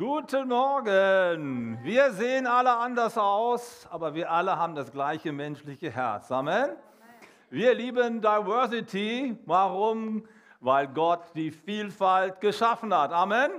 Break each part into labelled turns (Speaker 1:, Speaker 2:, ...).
Speaker 1: Guten Morgen. Wir sehen alle anders aus, aber wir alle haben das gleiche menschliche Herz. Amen. Wir lieben Diversity. Warum? Weil Gott die Vielfalt geschaffen hat. Amen.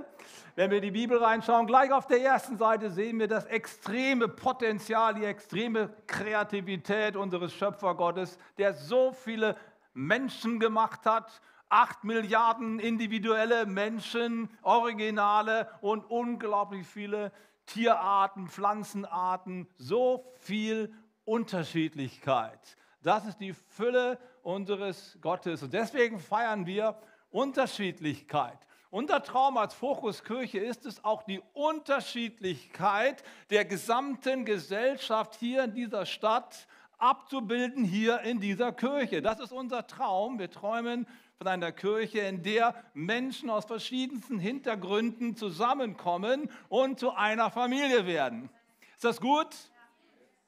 Speaker 1: Wenn wir die Bibel reinschauen, gleich auf der ersten Seite sehen wir das extreme Potenzial, die extreme Kreativität unseres Schöpfergottes, der so viele Menschen gemacht hat, acht Milliarden individuelle Menschen, Originale und unglaublich viele Tierarten, Pflanzenarten, so viel Unterschiedlichkeit. Das ist die Fülle unseres Gottes. Und deswegen feiern wir Unterschiedlichkeit. Unser Traum als Fokuskirche ist es auch die Unterschiedlichkeit der gesamten Gesellschaft hier in dieser Stadt abzubilden, hier in dieser Kirche. Das ist unser Traum. Wir träumen von einer Kirche, in der Menschen aus verschiedensten Hintergründen zusammenkommen und zu einer Familie werden. Ist das gut?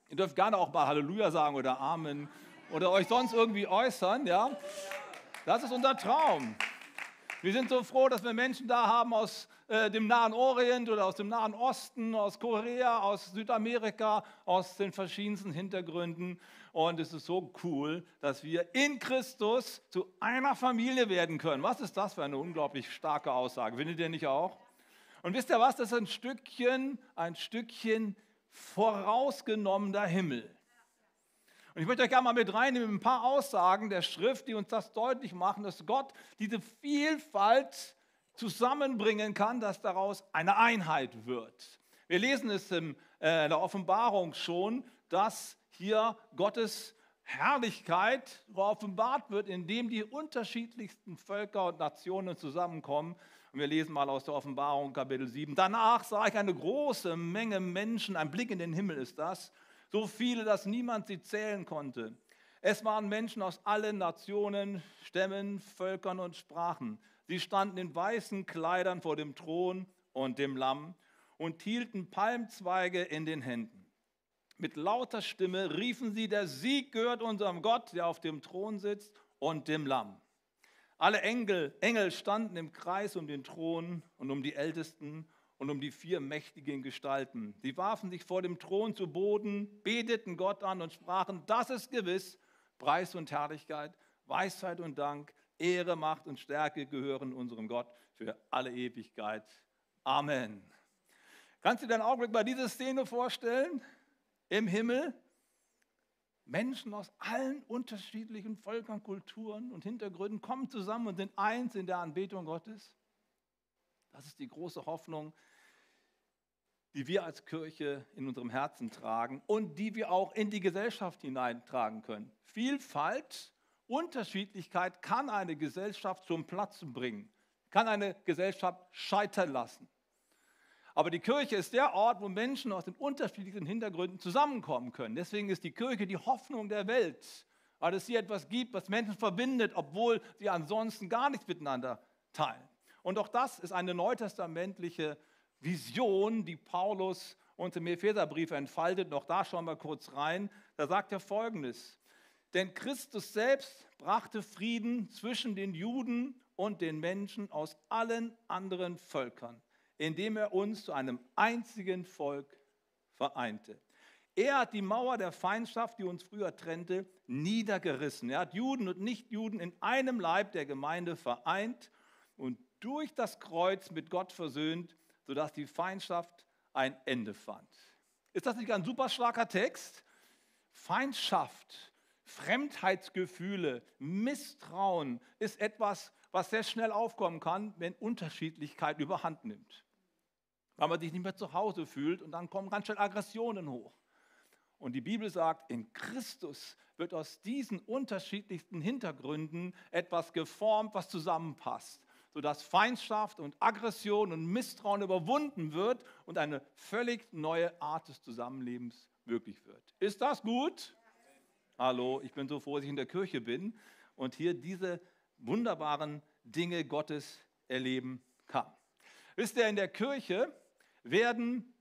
Speaker 1: Ihr dürft gerne auch mal Halleluja sagen oder Amen oder euch sonst irgendwie äußern, ja? Das ist unser Traum. Wir sind so froh, dass wir Menschen da haben aus äh, dem Nahen Orient oder aus dem Nahen Osten, aus Korea, aus Südamerika, aus den verschiedensten Hintergründen. Und es ist so cool, dass wir in Christus zu einer Familie werden können. Was ist das für eine unglaublich starke Aussage? Findet ihr nicht auch? Und wisst ihr was? Das ist ein Stückchen, ein Stückchen vorausgenommener Himmel. Und ich möchte euch gerne mal mit reinnehmen ein paar Aussagen der Schrift, die uns das deutlich machen, dass Gott diese Vielfalt zusammenbringen kann, dass daraus eine Einheit wird. Wir lesen es in äh, der Offenbarung schon, dass hier Gottes Herrlichkeit offenbart wird, indem die unterschiedlichsten Völker und Nationen zusammenkommen. Und wir lesen mal aus der Offenbarung Kapitel 7. Danach sah ich eine große Menge Menschen, ein Blick in den Himmel ist das, so viele, dass niemand sie zählen konnte. Es waren Menschen aus allen Nationen, Stämmen, Völkern und Sprachen. Sie standen in weißen Kleidern vor dem Thron und dem Lamm und hielten Palmzweige in den Händen. Mit lauter Stimme riefen sie, der Sieg gehört unserem Gott, der auf dem Thron sitzt, und dem Lamm. Alle Engel, Engel standen im Kreis um den Thron und um die Ältesten und um die vier mächtigen Gestalten. Sie warfen sich vor dem Thron zu Boden, beteten Gott an und sprachen, das ist gewiss, Preis und Herrlichkeit, Weisheit und Dank, Ehre, Macht und Stärke gehören unserem Gott für alle Ewigkeit. Amen. Kannst du dir einen Augenblick mal diese Szene vorstellen? Im Himmel Menschen aus allen unterschiedlichen Völkern, Kulturen und Hintergründen kommen zusammen und sind eins in der Anbetung Gottes. Das ist die große Hoffnung, die wir als Kirche in unserem Herzen tragen und die wir auch in die Gesellschaft hineintragen können. Vielfalt, Unterschiedlichkeit kann eine Gesellschaft zum Platzen bringen, kann eine Gesellschaft scheitern lassen. Aber die Kirche ist der Ort, wo Menschen aus den unterschiedlichen Hintergründen zusammenkommen können. Deswegen ist die Kirche die Hoffnung der Welt, weil es hier etwas gibt, was Menschen verbindet, obwohl sie ansonsten gar nichts miteinander teilen. Und auch das ist eine neutestamentliche Vision, die Paulus uns im Epheserbrief entfaltet. Noch da schauen wir kurz rein. Da sagt er folgendes: Denn Christus selbst brachte Frieden zwischen den Juden und den Menschen aus allen anderen Völkern indem er uns zu einem einzigen Volk vereinte. Er hat die Mauer der Feindschaft, die uns früher trennte, niedergerissen. Er hat Juden und Nichtjuden in einem Leib der Gemeinde vereint und durch das Kreuz mit Gott versöhnt, sodass die Feindschaft ein Ende fand. Ist das nicht ein super starker Text? Feindschaft, Fremdheitsgefühle, Misstrauen ist etwas, was sehr schnell aufkommen kann, wenn Unterschiedlichkeit überhand nimmt weil man sich nicht mehr zu Hause fühlt und dann kommen ganz schnell Aggressionen hoch. Und die Bibel sagt, in Christus wird aus diesen unterschiedlichsten Hintergründen etwas geformt, was zusammenpasst, sodass Feindschaft und Aggression und Misstrauen überwunden wird und eine völlig neue Art des Zusammenlebens möglich wird. Ist das gut? Hallo, ich bin so froh, dass ich in der Kirche bin und hier diese wunderbaren Dinge Gottes erleben kann. Wisst ihr, in der Kirche werden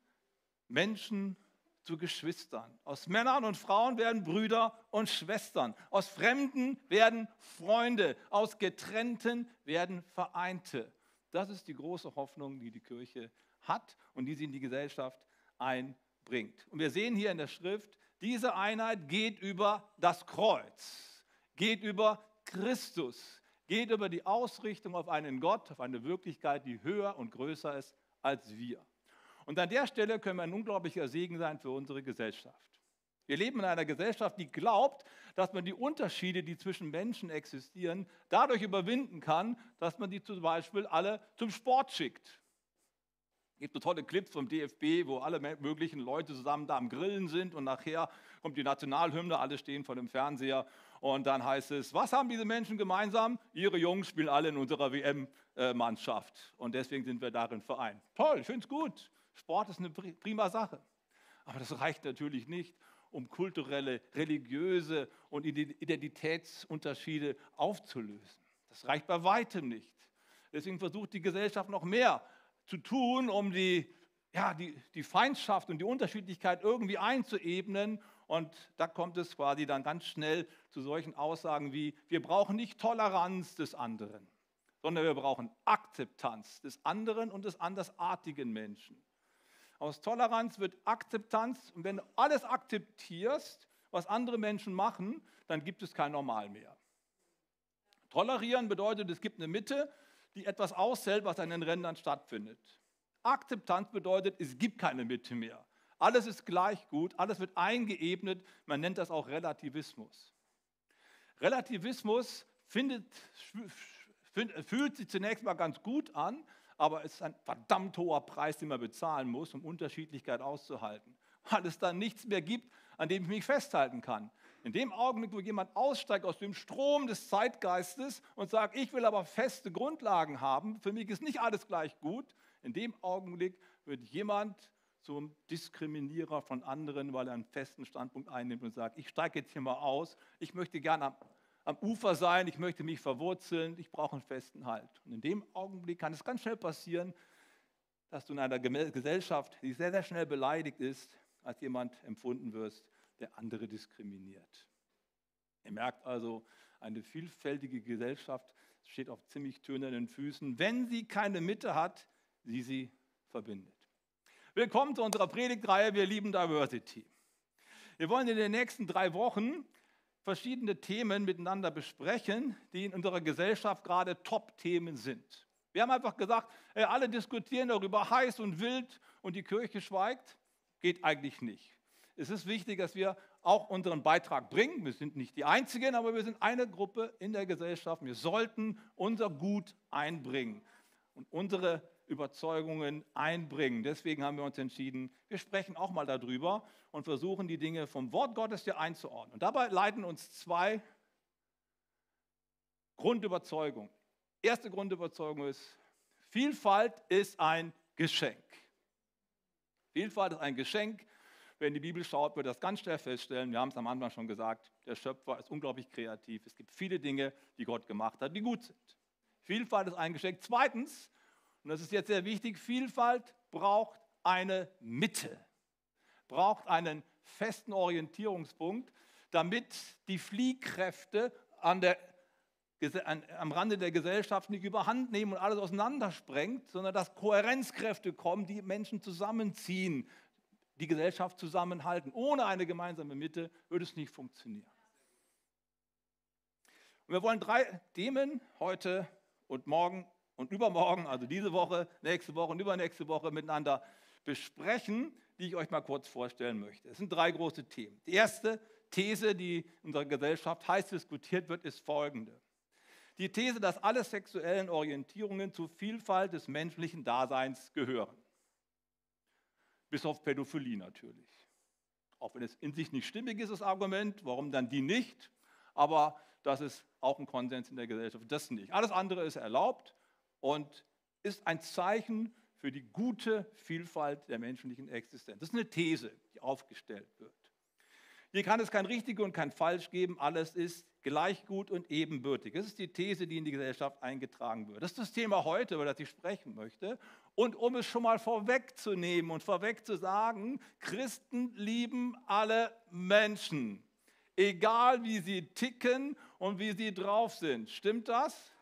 Speaker 1: Menschen zu Geschwistern. Aus Männern und Frauen werden Brüder und Schwestern. Aus Fremden werden Freunde. Aus Getrennten werden Vereinte. Das ist die große Hoffnung, die die Kirche hat und die sie in die Gesellschaft einbringt. Und wir sehen hier in der Schrift, diese Einheit geht über das Kreuz, geht über Christus, geht über die Ausrichtung auf einen Gott, auf eine Wirklichkeit, die höher und größer ist als wir. Und an der Stelle können wir ein unglaublicher Segen sein für unsere Gesellschaft. Wir leben in einer Gesellschaft, die glaubt, dass man die Unterschiede, die zwischen Menschen existieren, dadurch überwinden kann, dass man die zum Beispiel alle zum Sport schickt. Es gibt so tolle Clips vom DFB, wo alle möglichen Leute zusammen da am Grillen sind und nachher kommt die Nationalhymne, alle stehen vor dem Fernseher und dann heißt es, was haben diese Menschen gemeinsam? Ihre Jungs spielen alle in unserer WM-Mannschaft und deswegen sind wir darin vereint. Toll, ich finde es gut. Sport ist eine prima Sache. Aber das reicht natürlich nicht, um kulturelle, religiöse und Identitätsunterschiede aufzulösen. Das reicht bei weitem nicht. Deswegen versucht die Gesellschaft noch mehr zu tun, um die, ja, die, die Feindschaft und die Unterschiedlichkeit irgendwie einzuebnen. Und da kommt es quasi dann ganz schnell zu solchen Aussagen wie, wir brauchen nicht Toleranz des anderen, sondern wir brauchen Akzeptanz des anderen und des andersartigen Menschen. Aus Toleranz wird Akzeptanz. Und wenn du alles akzeptierst, was andere Menschen machen, dann gibt es kein Normal mehr. Tolerieren bedeutet, es gibt eine Mitte, die etwas aushält, was an den Rändern stattfindet. Akzeptanz bedeutet, es gibt keine Mitte mehr. Alles ist gleich gut, alles wird eingeebnet. Man nennt das auch Relativismus. Relativismus findet, fühlt sich zunächst mal ganz gut an, aber es ist ein verdammt hoher Preis, den man bezahlen muss, um Unterschiedlichkeit auszuhalten. Weil es dann nichts mehr gibt, an dem ich mich festhalten kann. In dem Augenblick, wo jemand aussteigt aus dem Strom des Zeitgeistes und sagt, ich will aber feste Grundlagen haben, für mich ist nicht alles gleich gut, in dem Augenblick wird jemand zum Diskriminierer von anderen, weil er einen festen Standpunkt einnimmt und sagt, ich steige jetzt hier mal aus, ich möchte gerne am am Ufer sein, ich möchte mich verwurzeln, ich brauche einen festen Halt. Und in dem Augenblick kann es ganz schnell passieren, dass du in einer Gesellschaft, die sehr, sehr schnell beleidigt ist, als jemand empfunden wirst, der andere diskriminiert. Ihr merkt also, eine vielfältige Gesellschaft steht auf ziemlich tönernen Füßen, wenn sie keine Mitte hat, die sie verbindet. Willkommen zu unserer Predigtreihe Wir lieben Diversity. Wir wollen in den nächsten drei Wochen verschiedene Themen miteinander besprechen, die in unserer Gesellschaft gerade Top-Themen sind. Wir haben einfach gesagt, alle diskutieren darüber heiß und wild und die Kirche schweigt. Geht eigentlich nicht. Es ist wichtig, dass wir auch unseren Beitrag bringen. Wir sind nicht die Einzigen, aber wir sind eine Gruppe in der Gesellschaft. Wir sollten unser Gut einbringen und unsere Überzeugungen einbringen. Deswegen haben wir uns entschieden, wir sprechen auch mal darüber und versuchen die Dinge vom Wort Gottes hier einzuordnen. Und dabei leiten uns zwei Grundüberzeugungen. Erste Grundüberzeugung ist, Vielfalt ist ein Geschenk. Vielfalt ist ein Geschenk. Wer in die Bibel schaut, wird das ganz schnell feststellen. Wir haben es am Anfang schon gesagt, der Schöpfer ist unglaublich kreativ. Es gibt viele Dinge, die Gott gemacht hat, die gut sind. Vielfalt ist ein Geschenk. Zweitens, und das ist jetzt sehr wichtig, Vielfalt braucht eine Mitte, braucht einen festen Orientierungspunkt, damit die Fliehkräfte an der, an, am Rande der Gesellschaft nicht überhand nehmen und alles auseinandersprengt, sondern dass Kohärenzkräfte kommen, die Menschen zusammenziehen, die Gesellschaft zusammenhalten. Ohne eine gemeinsame Mitte würde es nicht funktionieren. Und wir wollen drei Themen heute und morgen und übermorgen, also diese Woche, nächste Woche und übernächste Woche miteinander besprechen, die ich euch mal kurz vorstellen möchte. Es sind drei große Themen. Die erste These, die in unserer Gesellschaft heiß diskutiert wird, ist folgende. Die These, dass alle sexuellen Orientierungen zur Vielfalt des menschlichen Daseins gehören. Bis auf Pädophilie natürlich. Auch wenn es in sich nicht stimmig ist, das Argument, warum dann die nicht? Aber das ist auch ein Konsens in der Gesellschaft, das nicht. Alles andere ist erlaubt und ist ein Zeichen für die gute Vielfalt der menschlichen Existenz. Das ist eine These, die aufgestellt wird. Hier kann es kein richtig und kein falsch geben, alles ist gleich gut und ebenbürtig. Das ist die These, die in die Gesellschaft eingetragen wird. Das ist das Thema heute, über das ich sprechen möchte. Und um es schon mal vorwegzunehmen und vorweg zu sagen, Christen lieben alle Menschen, egal wie sie ticken und wie sie drauf sind. Stimmt das?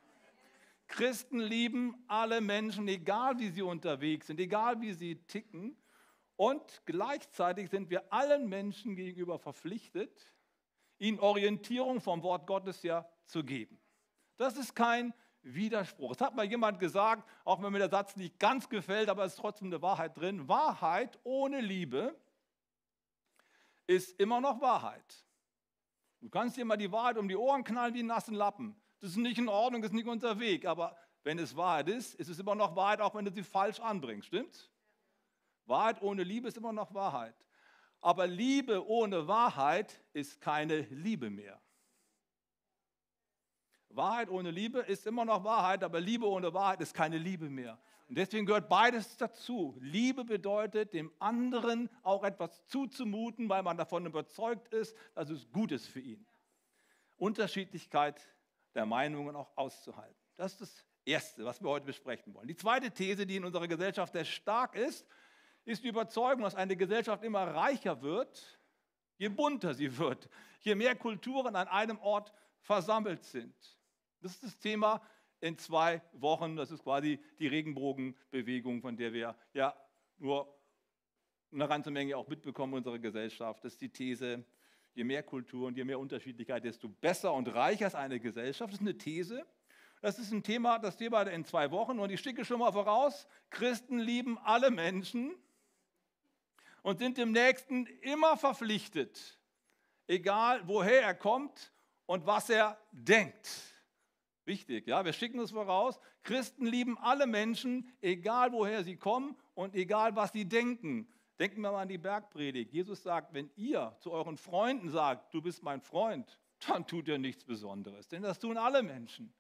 Speaker 1: Christen lieben alle Menschen, egal wie sie unterwegs sind, egal wie sie ticken. Und gleichzeitig sind wir allen Menschen gegenüber verpflichtet, ihnen Orientierung vom Wort Gottes ja zu geben. Das ist kein Widerspruch. Es hat mal jemand gesagt, auch wenn mir der Satz nicht ganz gefällt, aber es ist trotzdem eine Wahrheit drin. Wahrheit ohne Liebe ist immer noch Wahrheit. Du kannst dir mal die Wahrheit um die Ohren knallen wie einen nassen Lappen. Das ist nicht in Ordnung, das ist nicht unser Weg. Aber wenn es Wahrheit ist, ist es immer noch Wahrheit, auch wenn du sie falsch anbringst. Stimmt's? Wahrheit ohne Liebe ist immer noch Wahrheit. Aber Liebe ohne Wahrheit ist keine Liebe mehr. Wahrheit ohne Liebe ist immer noch Wahrheit, aber Liebe ohne Wahrheit ist keine Liebe mehr. Und deswegen gehört beides dazu. Liebe bedeutet, dem anderen auch etwas zuzumuten, weil man davon überzeugt ist, dass es gut ist für ihn. Unterschiedlichkeit der Meinungen auch auszuhalten. Das ist das Erste, was wir heute besprechen wollen. Die zweite These, die in unserer Gesellschaft sehr stark ist, ist die Überzeugung, dass eine Gesellschaft immer reicher wird, je bunter sie wird, je mehr Kulturen an einem Ort versammelt sind. Das ist das Thema in zwei Wochen. Das ist quasi die Regenbogenbewegung, von der wir ja nur eine ganze Menge auch mitbekommen in unserer Gesellschaft. Das ist die These, je mehr Kultur und je mehr Unterschiedlichkeit, desto besser und reicher ist eine Gesellschaft. Das ist eine These. Das ist ein Thema, das Thema in zwei Wochen. Und ich schicke schon mal voraus, Christen lieben alle Menschen und sind dem Nächsten immer verpflichtet, egal woher er kommt und was er denkt. Wichtig, ja, wir schicken es voraus. Christen lieben alle Menschen, egal woher sie kommen und egal was sie denken. Denken wir mal an die Bergpredigt. Jesus sagt, wenn ihr zu euren Freunden sagt, du bist mein Freund, dann tut ihr nichts Besonderes, denn das tun alle Menschen.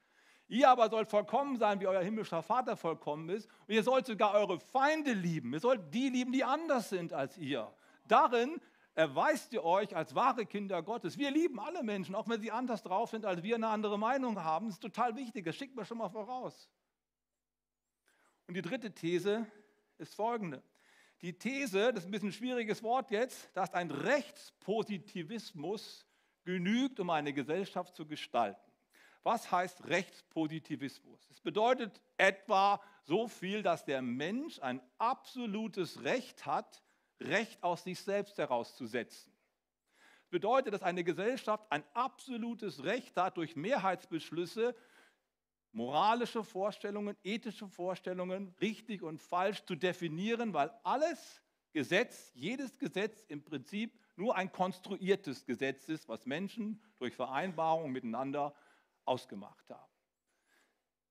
Speaker 1: Ihr aber sollt vollkommen sein, wie euer himmlischer Vater vollkommen ist. Und ihr sollt sogar eure Feinde lieben. Ihr sollt die lieben, die anders sind als ihr. Darin erweist ihr euch als wahre Kinder Gottes. Wir lieben alle Menschen, auch wenn sie anders drauf sind, als wir eine andere Meinung haben. Das ist total wichtig, das schickt man schon mal voraus. Und die dritte These ist folgende. Die These, das ist ein bisschen ein schwieriges Wort jetzt, dass ein Rechtspositivismus genügt, um eine Gesellschaft zu gestalten. Was heißt Rechtspositivismus? Es bedeutet etwa so viel, dass der Mensch ein absolutes Recht hat, Recht aus sich selbst herauszusetzen. Das bedeutet, dass eine Gesellschaft ein absolutes Recht hat, durch Mehrheitsbeschlüsse moralische Vorstellungen, ethische Vorstellungen, richtig und falsch zu definieren, weil alles Gesetz, jedes Gesetz im Prinzip nur ein konstruiertes Gesetz ist, was Menschen durch Vereinbarungen miteinander ausgemacht haben.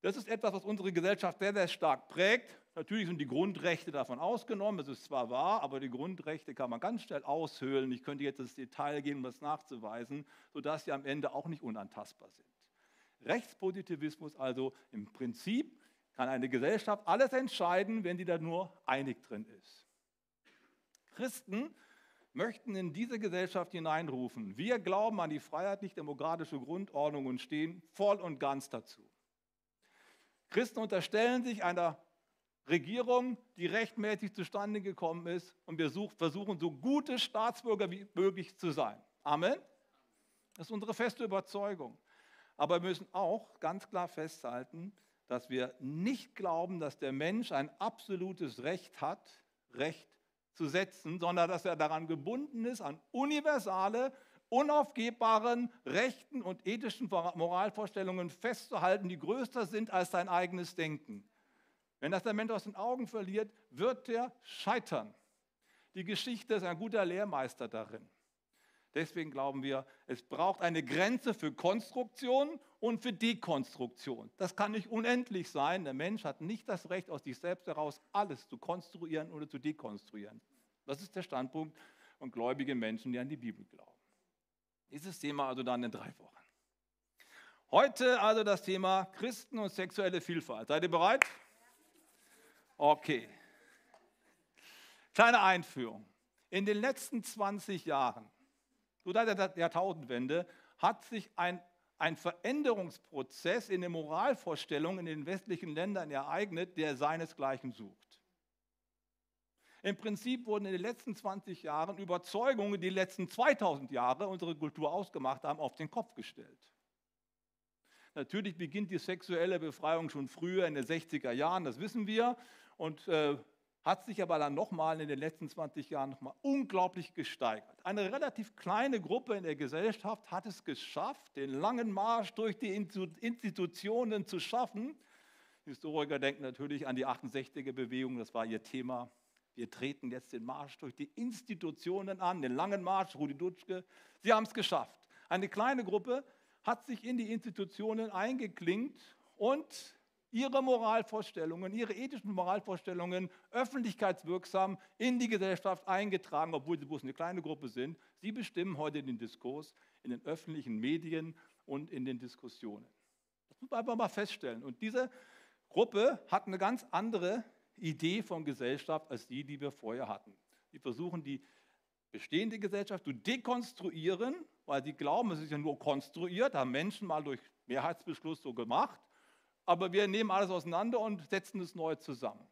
Speaker 1: Das ist etwas, was unsere Gesellschaft sehr, sehr stark prägt. Natürlich sind die Grundrechte davon ausgenommen, das ist zwar wahr, aber die Grundrechte kann man ganz schnell aushöhlen. Ich könnte jetzt ins Detail gehen, um das nachzuweisen, sodass sie am Ende auch nicht unantastbar sind. Rechtspositivismus also im Prinzip kann eine Gesellschaft alles entscheiden, wenn sie da nur einig drin ist. Christen möchten in diese Gesellschaft hineinrufen. Wir glauben an die freiheitlich-demokratische Grundordnung und stehen voll und ganz dazu. Christen unterstellen sich einer Regierung, die rechtmäßig zustande gekommen ist und wir versuchen, so gute Staatsbürger wie möglich zu sein. Amen. Das ist unsere feste Überzeugung. Aber wir müssen auch ganz klar festhalten, dass wir nicht glauben, dass der Mensch ein absolutes Recht hat, Recht zu setzen, sondern dass er daran gebunden ist, an universale, unaufgebbaren Rechten und ethischen Moralvorstellungen festzuhalten, die größer sind als sein eigenes Denken. Wenn das der Mensch aus den Augen verliert, wird er scheitern. Die Geschichte ist ein guter Lehrmeister darin. Deswegen glauben wir, es braucht eine Grenze für Konstruktion und für Dekonstruktion. Das kann nicht unendlich sein. Der Mensch hat nicht das Recht, aus sich selbst heraus alles zu konstruieren oder zu dekonstruieren. Das ist der Standpunkt von gläubigen Menschen, die an die Bibel glauben. Dieses Thema also dann in drei Wochen. Heute also das Thema Christen und sexuelle Vielfalt. Seid ihr bereit? Okay. Kleine Einführung. In den letzten 20 Jahren so seit der Jahrtausendwende hat sich ein, ein Veränderungsprozess in den Moralvorstellungen in den westlichen Ländern ereignet, der seinesgleichen sucht. Im Prinzip wurden in den letzten 20 Jahren Überzeugungen, die die letzten 2000 Jahre unsere Kultur ausgemacht haben, auf den Kopf gestellt. Natürlich beginnt die sexuelle Befreiung schon früher in den 60er Jahren, das wissen wir. Und äh, hat sich aber dann nochmal in den letzten 20 Jahren nochmal unglaublich gesteigert. Eine relativ kleine Gruppe in der Gesellschaft hat es geschafft, den langen Marsch durch die Institutionen zu schaffen. Historiker denken natürlich an die 68er-Bewegung, das war ihr Thema. Wir treten jetzt den Marsch durch die Institutionen an, den langen Marsch, Rudi Dutschke. Sie haben es geschafft. Eine kleine Gruppe hat sich in die Institutionen eingeklinkt und ihre Moralvorstellungen, ihre ethischen Moralvorstellungen öffentlichkeitswirksam in die Gesellschaft eingetragen, obwohl sie bloß eine kleine Gruppe sind. Sie bestimmen heute den Diskurs in den öffentlichen Medien und in den Diskussionen. Das muss man einfach mal feststellen. Und diese Gruppe hat eine ganz andere Idee von Gesellschaft als die, die wir vorher hatten. Sie versuchen die bestehende Gesellschaft zu dekonstruieren, weil sie glauben, es ist ja nur konstruiert, haben Menschen mal durch Mehrheitsbeschluss so gemacht aber wir nehmen alles auseinander und setzen es neu zusammen.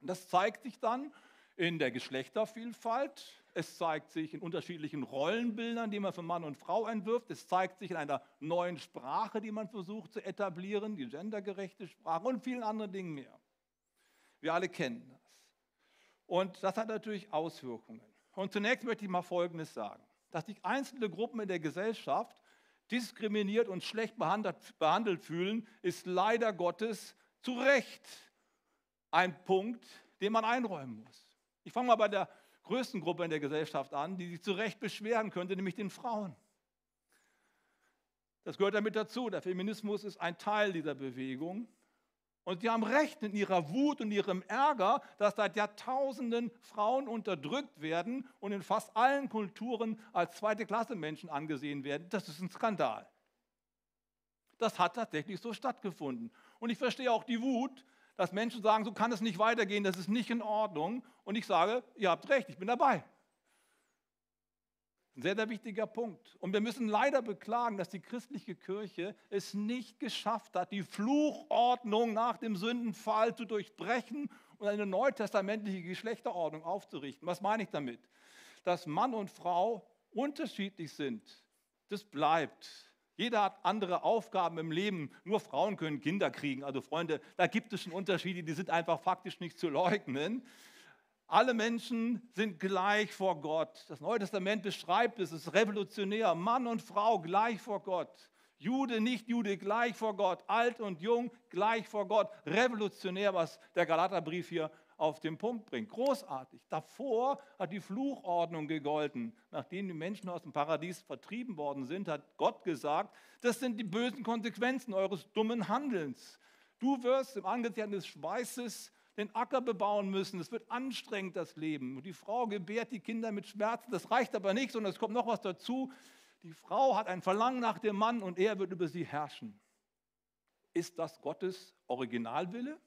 Speaker 1: Und das zeigt sich dann in der Geschlechtervielfalt, es zeigt sich in unterschiedlichen Rollenbildern, die man für Mann und Frau entwirft, es zeigt sich in einer neuen Sprache, die man versucht zu etablieren, die gendergerechte Sprache und vielen anderen Dingen mehr. Wir alle kennen das. Und das hat natürlich Auswirkungen. Und zunächst möchte ich mal Folgendes sagen, dass sich einzelne Gruppen in der Gesellschaft diskriminiert und schlecht behandelt, behandelt fühlen, ist leider Gottes zu Recht ein Punkt, den man einräumen muss. Ich fange mal bei der größten Gruppe in der Gesellschaft an, die sich zu Recht beschweren könnte, nämlich den Frauen. Das gehört damit dazu. Der Feminismus ist ein Teil dieser Bewegung. Und sie haben recht in ihrer Wut und ihrem Ärger, dass seit Jahrtausenden Frauen unterdrückt werden und in fast allen Kulturen als zweite Klasse Menschen angesehen werden. Das ist ein Skandal. Das hat tatsächlich so stattgefunden. Und ich verstehe auch die Wut, dass Menschen sagen, so kann es nicht weitergehen, das ist nicht in Ordnung. Und ich sage, ihr habt recht, ich bin dabei. Ein sehr, sehr wichtiger Punkt. Und wir müssen leider beklagen, dass die christliche Kirche es nicht geschafft hat, die Fluchordnung nach dem Sündenfall zu durchbrechen und eine neutestamentliche Geschlechterordnung aufzurichten. Was meine ich damit? Dass Mann und Frau unterschiedlich sind, das bleibt. Jeder hat andere Aufgaben im Leben. Nur Frauen können Kinder kriegen. Also Freunde, da gibt es schon Unterschiede, die sind einfach faktisch nicht zu leugnen. Alle Menschen sind gleich vor Gott. Das Neue Testament beschreibt es, es ist revolutionär. Mann und Frau gleich vor Gott. Jude, nicht Jude, gleich vor Gott. Alt und jung, gleich vor Gott. Revolutionär, was der Galaterbrief hier auf den Punkt bringt. Großartig. Davor hat die Fluchordnung gegolten. Nachdem die Menschen aus dem Paradies vertrieben worden sind, hat Gott gesagt, das sind die bösen Konsequenzen eures dummen Handelns. Du wirst im Angesicht des Schweißes den Acker bebauen müssen. Es wird anstrengend, das Leben. Und die Frau gebärt die Kinder mit Schmerzen. Das reicht aber nicht, sondern es kommt noch was dazu. Die Frau hat ein Verlangen nach dem Mann und er wird über sie herrschen. Ist das Gottes Originalwille?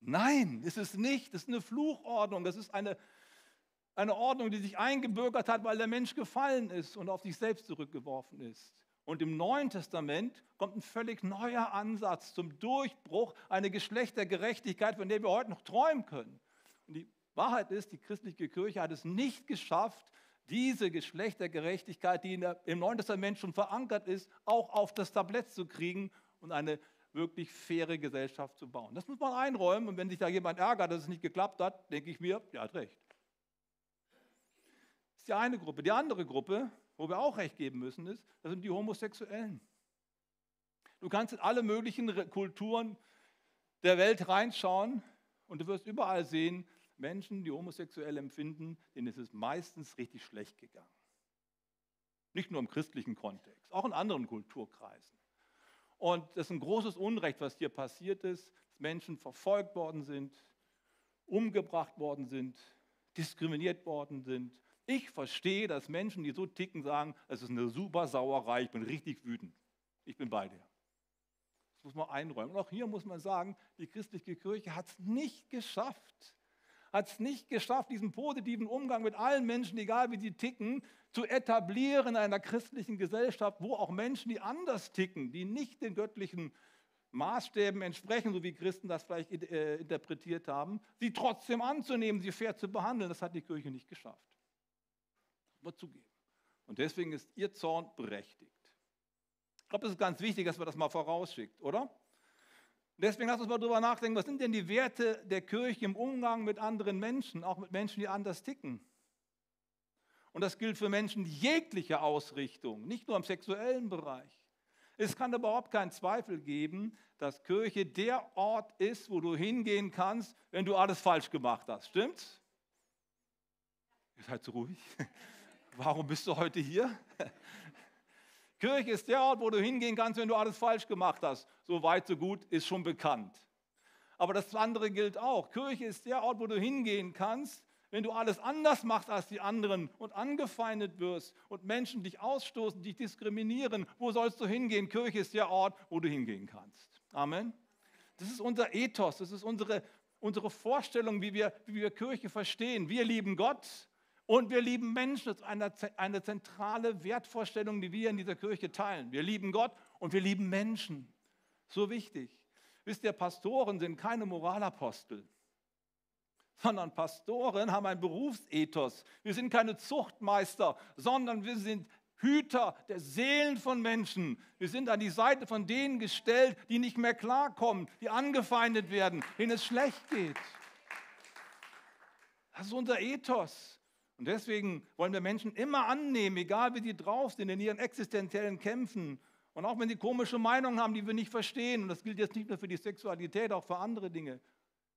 Speaker 1: Nein, ist es nicht. Das ist eine Fluchordnung. Das ist eine, eine Ordnung, die sich eingebürgert hat, weil der Mensch gefallen ist und auf sich selbst zurückgeworfen ist. Und im Neuen Testament kommt ein völlig neuer Ansatz zum Durchbruch, eine Geschlechtergerechtigkeit, von der wir heute noch träumen können. Und die Wahrheit ist, die christliche Kirche hat es nicht geschafft, diese Geschlechtergerechtigkeit, die der, im Neuen Testament schon verankert ist, auch auf das Tablett zu kriegen und eine wirklich faire Gesellschaft zu bauen. Das muss man einräumen. Und wenn sich da jemand ärgert, dass es nicht geklappt hat, denke ich mir, der hat recht. Das ist die eine Gruppe. Die andere Gruppe wo wir auch recht geben müssen, ist, das sind die Homosexuellen. Du kannst in alle möglichen Kulturen der Welt reinschauen und du wirst überall sehen, Menschen, die homosexuell empfinden, denen ist es meistens richtig schlecht gegangen. Nicht nur im christlichen Kontext, auch in anderen Kulturkreisen. Und das ist ein großes Unrecht, was hier passiert ist, dass Menschen verfolgt worden sind, umgebracht worden sind, diskriminiert worden sind, ich verstehe, dass Menschen, die so ticken, sagen, es ist eine super Sauerei, ich bin richtig wütend. Ich bin bei dir. Das muss man einräumen. Und auch hier muss man sagen, die christliche Kirche hat es nicht geschafft, hat es nicht geschafft, diesen positiven Umgang mit allen Menschen, egal wie sie ticken, zu etablieren in einer christlichen Gesellschaft, wo auch Menschen, die anders ticken, die nicht den göttlichen Maßstäben entsprechen, so wie Christen das vielleicht äh, interpretiert haben, sie trotzdem anzunehmen, sie fair zu behandeln. Das hat die Kirche nicht geschafft wir zugeben. Und deswegen ist ihr Zorn berechtigt. Ich glaube, es ist ganz wichtig, dass man das mal vorausschickt, oder? Deswegen lass uns mal drüber nachdenken, was sind denn die Werte der Kirche im Umgang mit anderen Menschen, auch mit Menschen, die anders ticken? Und das gilt für Menschen jeglicher Ausrichtung, nicht nur im sexuellen Bereich. Es kann überhaupt keinen Zweifel geben, dass Kirche der Ort ist, wo du hingehen kannst, wenn du alles falsch gemacht hast. Stimmt's? Ihr seid so ruhig. Warum bist du heute hier? Kirche ist der Ort, wo du hingehen kannst, wenn du alles falsch gemacht hast. So weit, so gut, ist schon bekannt. Aber das andere gilt auch. Kirche ist der Ort, wo du hingehen kannst, wenn du alles anders machst als die anderen und angefeindet wirst und Menschen dich ausstoßen, dich diskriminieren. Wo sollst du hingehen? Kirche ist der Ort, wo du hingehen kannst. Amen. Das ist unser Ethos, das ist unsere, unsere Vorstellung, wie wir, wie wir Kirche verstehen. Wir lieben Gott und wir lieben Menschen. Das ist eine, eine zentrale Wertvorstellung, die wir in dieser Kirche teilen. Wir lieben Gott und wir lieben Menschen. So wichtig. Wisst ihr, Pastoren sind keine Moralapostel, sondern Pastoren haben ein Berufsethos. Wir sind keine Zuchtmeister, sondern wir sind Hüter der Seelen von Menschen. Wir sind an die Seite von denen gestellt, die nicht mehr klarkommen, die angefeindet werden, denen es schlecht geht. Das ist unser Ethos. Und deswegen wollen wir Menschen immer annehmen, egal wie sie drauf sind in ihren existenziellen Kämpfen. Und auch wenn sie komische Meinungen haben, die wir nicht verstehen. Und das gilt jetzt nicht nur für die Sexualität, auch für andere Dinge.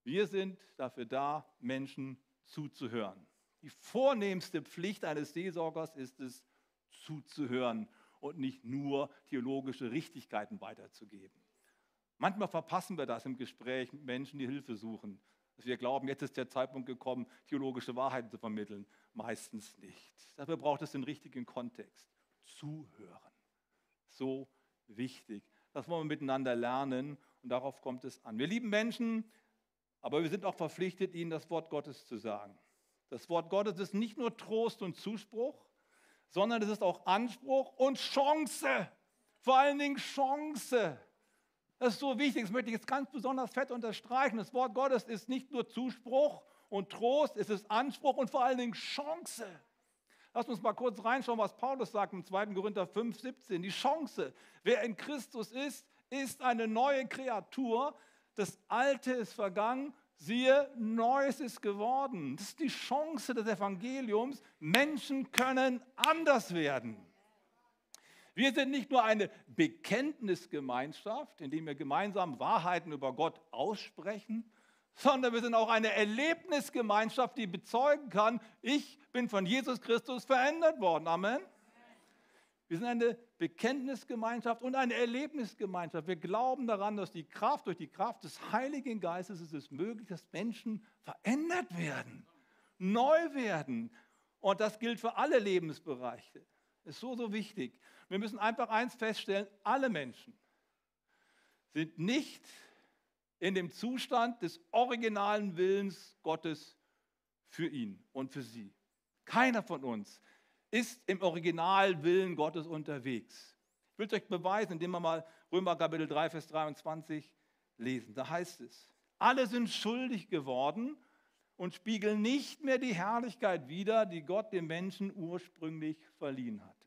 Speaker 1: Wir sind dafür da, Menschen zuzuhören. Die vornehmste Pflicht eines Seelsorgers ist es, zuzuhören und nicht nur theologische Richtigkeiten weiterzugeben. Manchmal verpassen wir das im Gespräch mit Menschen, die Hilfe suchen dass wir glauben, jetzt ist der Zeitpunkt gekommen, theologische Wahrheiten zu vermitteln. Meistens nicht. Dafür braucht es den richtigen Kontext. Zuhören. So wichtig. Das wollen wir miteinander lernen und darauf kommt es an. Wir lieben Menschen, aber wir sind auch verpflichtet, ihnen das Wort Gottes zu sagen. Das Wort Gottes ist nicht nur Trost und Zuspruch, sondern es ist auch Anspruch und Chance. Vor allen Dingen Chance. Das ist so wichtig, das möchte ich jetzt ganz besonders fett unterstreichen. Das Wort Gottes ist nicht nur Zuspruch und Trost, es ist Anspruch und vor allen Dingen Chance. Lass uns mal kurz reinschauen, was Paulus sagt im 2. Korinther 5, 17. Die Chance, wer in Christus ist, ist eine neue Kreatur. Das Alte ist vergangen, siehe, Neues ist geworden. Das ist die Chance des Evangeliums. Menschen können anders werden. Wir sind nicht nur eine Bekenntnisgemeinschaft, indem wir gemeinsam Wahrheiten über Gott aussprechen, sondern wir sind auch eine Erlebnisgemeinschaft, die bezeugen kann, ich bin von Jesus Christus verändert worden. Amen. Wir sind eine Bekenntnisgemeinschaft und eine Erlebnisgemeinschaft. Wir glauben daran, dass die Kraft, durch die Kraft des Heiligen Geistes ist es möglich, dass Menschen verändert werden, neu werden. Und das gilt für alle Lebensbereiche. Ist so, so wichtig. Wir müssen einfach eins feststellen, alle Menschen sind nicht in dem Zustand des originalen Willens Gottes für ihn und für sie. Keiner von uns ist im Originalwillen Gottes unterwegs. Ich will es euch beweisen, indem wir mal Römer Kapitel 3, Vers 23 lesen. Da heißt es, alle sind schuldig geworden und spiegeln nicht mehr die Herrlichkeit wider, die Gott dem Menschen ursprünglich verliehen hat.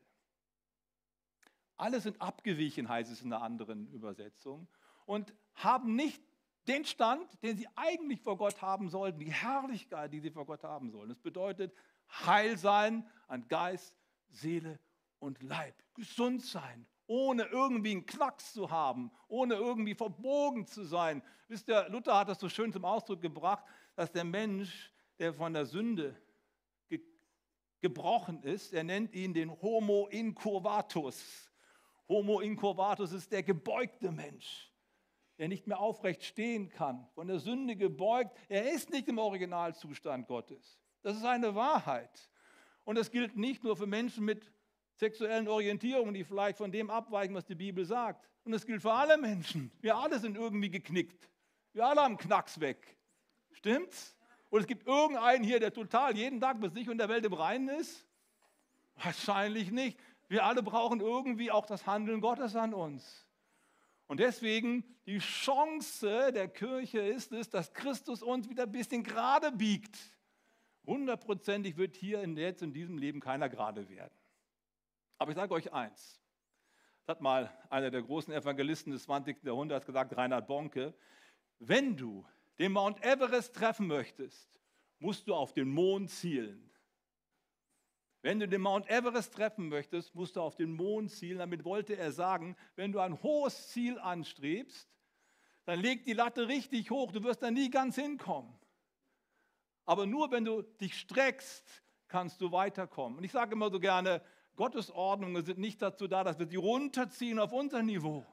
Speaker 1: Alle sind abgewichen, heißt es in einer anderen Übersetzung, und haben nicht den Stand, den sie eigentlich vor Gott haben sollten, die Herrlichkeit, die sie vor Gott haben sollen. Das bedeutet Heil sein an Geist, Seele und Leib. Gesund sein, ohne irgendwie einen Knacks zu haben, ohne irgendwie verbogen zu sein. Wisst ihr, Luther hat das so schön zum Ausdruck gebracht, dass der Mensch, der von der Sünde ge gebrochen ist, er nennt ihn den Homo incurvatus. Homo incurvatus ist der gebeugte Mensch, der nicht mehr aufrecht stehen kann, von der Sünde gebeugt. Er ist nicht im Originalzustand Gottes. Das ist eine Wahrheit. Und das gilt nicht nur für Menschen mit sexuellen Orientierungen, die vielleicht von dem abweichen, was die Bibel sagt. Und es gilt für alle Menschen. Wir alle sind irgendwie geknickt. Wir alle haben Knacks weg. Stimmt's? Und es gibt irgendeinen hier, der total jeden Tag mit sich und der Welt im Reinen ist? Wahrscheinlich nicht. Wir alle brauchen irgendwie auch das Handeln Gottes an uns. Und deswegen die Chance der Kirche ist es, dass Christus uns wieder ein bisschen gerade biegt. Hundertprozentig wird hier in, jetzt in diesem Leben keiner gerade werden. Aber ich sage euch eins, Das hat mal einer der großen Evangelisten des 20. Jahrhunderts gesagt, Reinhard Bonke. Wenn du den Mount Everest treffen möchtest, musst du auf den Mond zielen. Wenn du den Mount Everest treffen möchtest, musst du auf den Mond zielen. Damit wollte er sagen, wenn du ein hohes Ziel anstrebst, dann leg die Latte richtig hoch, du wirst da nie ganz hinkommen. Aber nur wenn du dich streckst, kannst du weiterkommen. Und ich sage immer so gerne, Gottes Ordnungen sind nicht dazu da, dass wir sie runterziehen auf unser Niveau,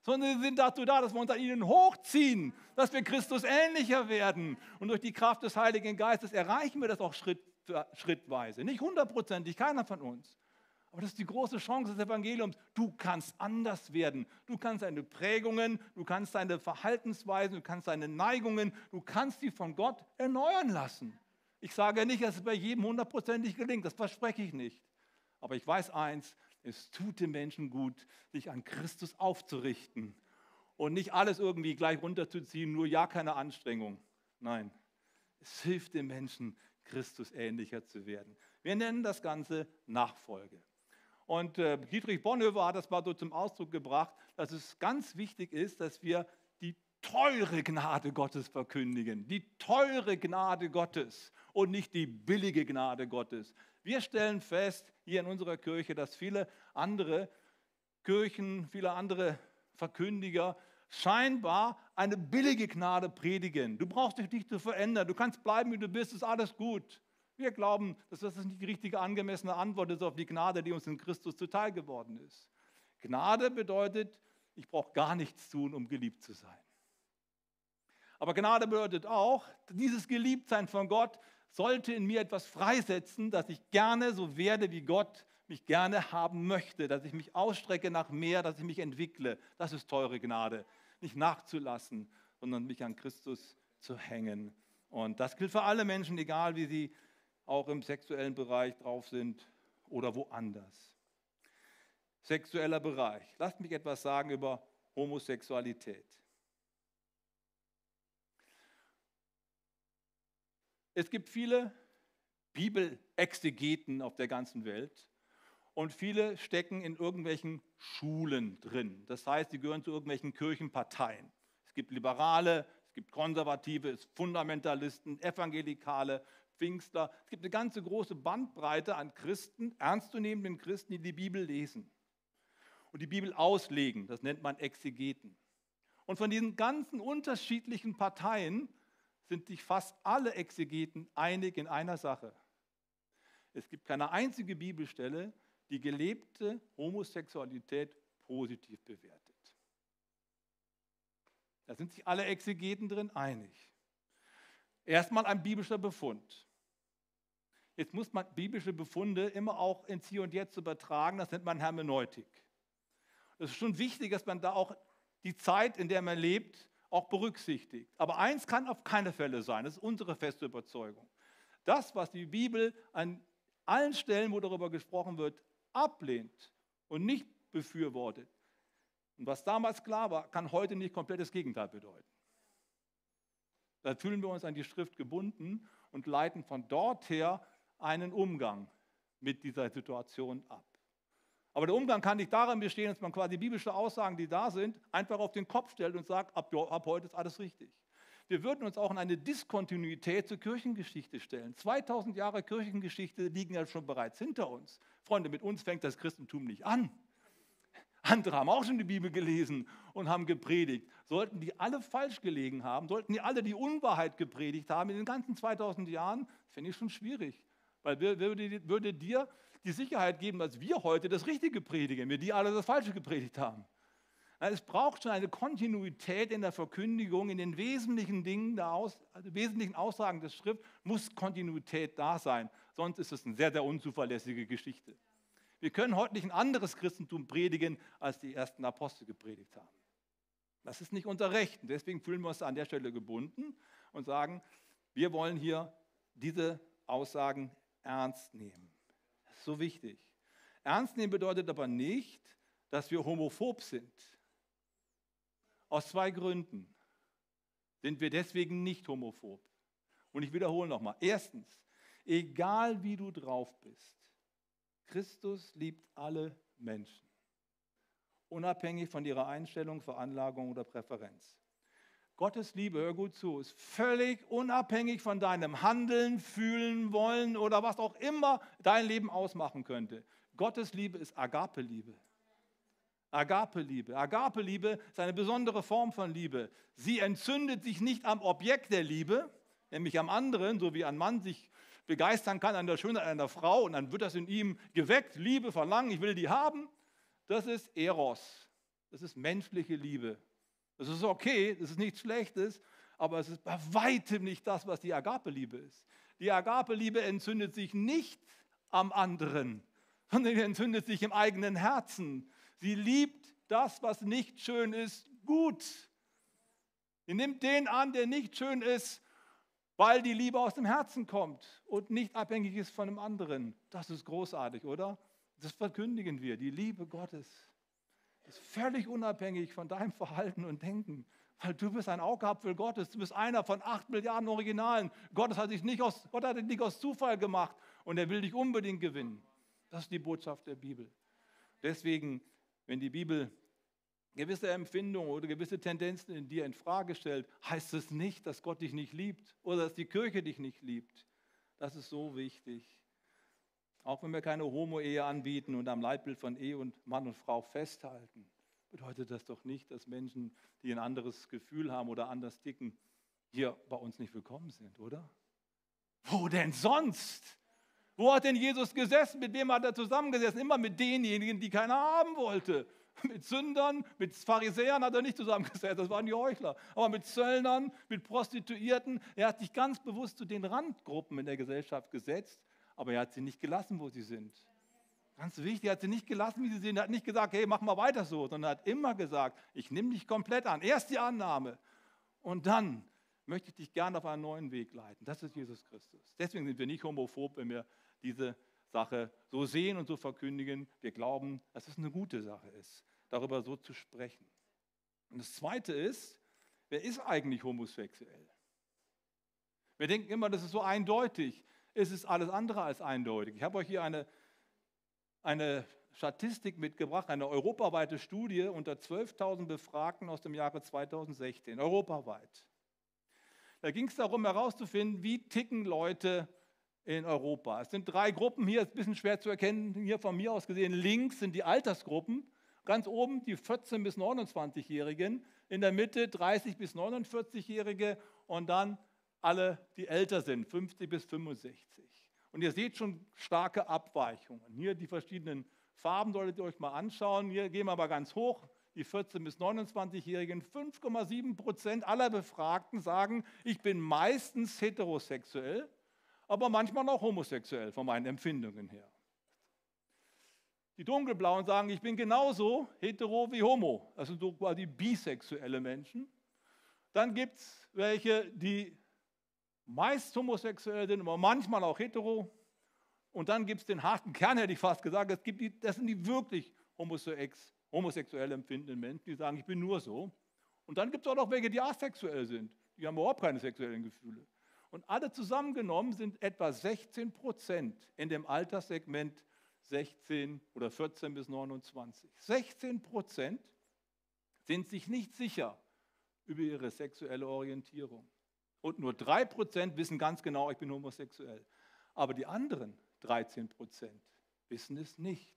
Speaker 1: sondern sie sind dazu da, dass wir uns an ihnen hochziehen, dass wir Christus ähnlicher werden. Und durch die Kraft des Heiligen Geistes erreichen wir das auch Schritt schrittweise. Nicht hundertprozentig, keiner von uns. Aber das ist die große Chance des Evangeliums. Du kannst anders werden. Du kannst deine Prägungen, du kannst deine Verhaltensweisen, du kannst deine Neigungen, du kannst sie von Gott erneuern lassen. Ich sage nicht, dass es bei jedem hundertprozentig gelingt, das verspreche ich nicht. Aber ich weiß eins, es tut den Menschen gut, sich an Christus aufzurichten und nicht alles irgendwie gleich runterzuziehen, nur ja keine Anstrengung. Nein, es hilft den Menschen, Christus ähnlicher zu werden. Wir nennen das Ganze Nachfolge. Und äh, Dietrich Bonhoeffer hat das mal so zum Ausdruck gebracht, dass es ganz wichtig ist, dass wir die teure Gnade Gottes verkündigen. Die teure Gnade Gottes und nicht die billige Gnade Gottes. Wir stellen fest hier in unserer Kirche, dass viele andere Kirchen, viele andere Verkündiger scheinbar eine billige Gnade predigen. Du brauchst dich nicht zu verändern, du kannst bleiben, wie du bist, ist alles gut. Wir glauben, dass das nicht die richtige angemessene Antwort ist auf die Gnade, die uns in Christus zuteil geworden ist. Gnade bedeutet, ich brauche gar nichts tun, um geliebt zu sein. Aber Gnade bedeutet auch, dieses Geliebtsein von Gott sollte in mir etwas freisetzen, dass ich gerne so werde, wie Gott mich gerne haben möchte, dass ich mich ausstrecke nach mehr, dass ich mich entwickle. Das ist teure Gnade. Nicht nachzulassen, sondern mich an Christus zu hängen. Und das gilt für alle Menschen, egal wie sie auch im sexuellen Bereich drauf sind oder woanders. Sexueller Bereich. Lasst mich etwas sagen über Homosexualität. Es gibt viele Bibelexegeten auf der ganzen Welt und viele stecken in irgendwelchen Schulen drin. Das heißt, sie gehören zu irgendwelchen Kirchenparteien. Es gibt Liberale, es gibt Konservative, es gibt Fundamentalisten, Evangelikale, Pfingstler. Es gibt eine ganze große Bandbreite an Christen, ernstzunehmenden Christen, die die Bibel lesen und die Bibel auslegen. Das nennt man Exegeten. Und von diesen ganzen unterschiedlichen Parteien sind sich fast alle Exegeten einig in einer Sache. Es gibt keine einzige Bibelstelle, die gelebte Homosexualität positiv bewertet. Da sind sich alle Exegeten drin einig. Erstmal ein biblischer Befund. Jetzt muss man biblische Befunde immer auch ins Hier und Jetzt übertragen, das nennt man Hermeneutik. Es ist schon wichtig, dass man da auch die Zeit, in der man lebt, auch berücksichtigt. Aber eins kann auf keine Fälle sein, das ist unsere feste Überzeugung. Das, was die Bibel an allen Stellen, wo darüber gesprochen wird, ablehnt und nicht befürwortet, und was damals klar war, kann heute nicht komplett das Gegenteil bedeuten. Da fühlen wir uns an die Schrift gebunden und leiten von dort her einen Umgang mit dieser Situation ab. Aber der Umgang kann nicht darin bestehen, dass man quasi biblische Aussagen, die da sind, einfach auf den Kopf stellt und sagt, ab, ab heute ist alles richtig. Wir würden uns auch in eine Diskontinuität zur Kirchengeschichte stellen. 2000 Jahre Kirchengeschichte liegen ja schon bereits hinter uns. Freunde, mit uns fängt das Christentum nicht an. Andere haben auch schon die Bibel gelesen und haben gepredigt. Sollten die alle falsch gelegen haben, sollten die alle die Unwahrheit gepredigt haben in den ganzen 2000 Jahren, fände ich schon schwierig. Weil würde, würde dir die Sicherheit geben, dass wir heute das Richtige predigen, wir die alle das Falsche gepredigt haben. Es braucht schon eine Kontinuität in der Verkündigung, in den wesentlichen Dingen, der Aus, also wesentlichen Aussagen des Schrift muss Kontinuität da sein. Sonst ist es eine sehr, sehr unzuverlässige Geschichte. Wir können heute nicht ein anderes Christentum predigen, als die ersten Apostel gepredigt haben. Das ist nicht unser Recht. Deswegen fühlen wir uns an der Stelle gebunden und sagen, wir wollen hier diese Aussagen ernst nehmen. Das ist so wichtig. Ernst nehmen bedeutet aber nicht, dass wir homophob sind. Aus zwei Gründen sind wir deswegen nicht homophob. Und ich wiederhole nochmal. Erstens, egal wie du drauf bist, Christus liebt alle Menschen. unabhängig von ihrer Einstellung, Veranlagung oder Präferenz. Gottes Liebe, hör gut zu, ist völlig unabhängig von deinem Handeln, Fühlen, Wollen oder was auch immer dein Leben ausmachen könnte. Gottes Liebe ist Agape-Liebe. Agape-Liebe. Agape-Liebe ist eine besondere Form von Liebe. Sie entzündet sich nicht am Objekt der Liebe, nämlich am anderen, so wie ein Mann sich begeistern kann an der Schönheit einer Frau und dann wird das in ihm geweckt, Liebe, Verlangen, ich will die haben. Das ist Eros. Das ist menschliche Liebe. Das ist okay, das ist nichts Schlechtes, aber es ist bei weitem nicht das, was die Agape-Liebe ist. Die Agape-Liebe entzündet sich nicht am anderen, sondern entzündet sich im eigenen Herzen. Sie liebt das, was nicht schön ist, gut. Sie nimmt den an, der nicht schön ist, weil die Liebe aus dem Herzen kommt und nicht abhängig ist von dem anderen. Das ist großartig, oder? Das verkündigen wir, die Liebe Gottes ist völlig unabhängig von deinem Verhalten und Denken, weil du bist ein Augapfel Gottes, du bist einer von acht Milliarden Originalen. Gott hat dich nicht aus, Gott hat dich nicht aus Zufall gemacht und er will dich unbedingt gewinnen. Das ist die Botschaft der Bibel. Deswegen, wenn die Bibel gewisse Empfindungen oder gewisse Tendenzen in dir in Frage stellt, heißt es nicht, dass Gott dich nicht liebt oder dass die Kirche dich nicht liebt. Das ist so wichtig. Auch wenn wir keine Homo-Ehe anbieten und am Leitbild von Ehe und Mann und Frau festhalten, bedeutet das doch nicht, dass Menschen, die ein anderes Gefühl haben oder anders ticken, hier bei uns nicht willkommen sind, oder? Wo denn sonst? Wo hat denn Jesus gesessen? Mit wem hat er zusammengesessen? Immer mit denjenigen, die keiner haben wollte. Mit Sündern, mit Pharisäern hat er nicht zusammengesessen, das waren die Heuchler. Aber mit Zöllnern, mit Prostituierten. Er hat sich ganz bewusst zu den Randgruppen in der Gesellschaft gesetzt aber er hat sie nicht gelassen, wo sie sind. Ganz wichtig, er hat sie nicht gelassen, wie sie sind. Er hat nicht gesagt, hey, mach mal weiter so, sondern er hat immer gesagt, ich nehme dich komplett an. Erst die Annahme und dann möchte ich dich gerne auf einen neuen Weg leiten. Das ist Jesus Christus. Deswegen sind wir nicht homophob, wenn wir diese Sache so sehen und so verkündigen. Wir glauben, dass es eine gute Sache ist, darüber so zu sprechen. Und das Zweite ist, wer ist eigentlich homosexuell? Wir denken immer, das ist so eindeutig ist es alles andere als eindeutig. Ich habe euch hier eine, eine Statistik mitgebracht, eine europaweite Studie unter 12.000 Befragten aus dem Jahre 2016, europaweit. Da ging es darum herauszufinden, wie ticken Leute in Europa. Es sind drei Gruppen hier, ist ein bisschen schwer zu erkennen, hier von mir aus gesehen. Links sind die Altersgruppen, ganz oben die 14- bis 29-Jährigen, in der Mitte 30- bis 49-Jährige und dann alle, die älter sind, 50 bis 65. Und ihr seht schon starke Abweichungen. Hier die verschiedenen Farben solltet ihr euch mal anschauen. Hier gehen wir aber ganz hoch. Die 14- bis 29-Jährigen, 5,7 Prozent aller Befragten sagen, ich bin meistens heterosexuell, aber manchmal auch homosexuell von meinen Empfindungen her. Die Dunkelblauen sagen, ich bin genauso hetero wie homo. Das sind so quasi bisexuelle Menschen. Dann gibt es welche, die meist homosexuell sind, aber manchmal auch hetero. Und dann gibt es den harten Kern, hätte ich fast gesagt, es gibt die, das sind die wirklich homosexuell empfindenden Menschen, die sagen, ich bin nur so. Und dann gibt es auch noch welche, die asexuell sind. Die haben überhaupt keine sexuellen Gefühle. Und alle zusammengenommen sind etwa 16 Prozent in dem Alterssegment 16 oder 14 bis 29. 16 Prozent sind sich nicht sicher über ihre sexuelle Orientierung. Und nur 3% wissen ganz genau, ich bin homosexuell. Aber die anderen 13% wissen es nicht.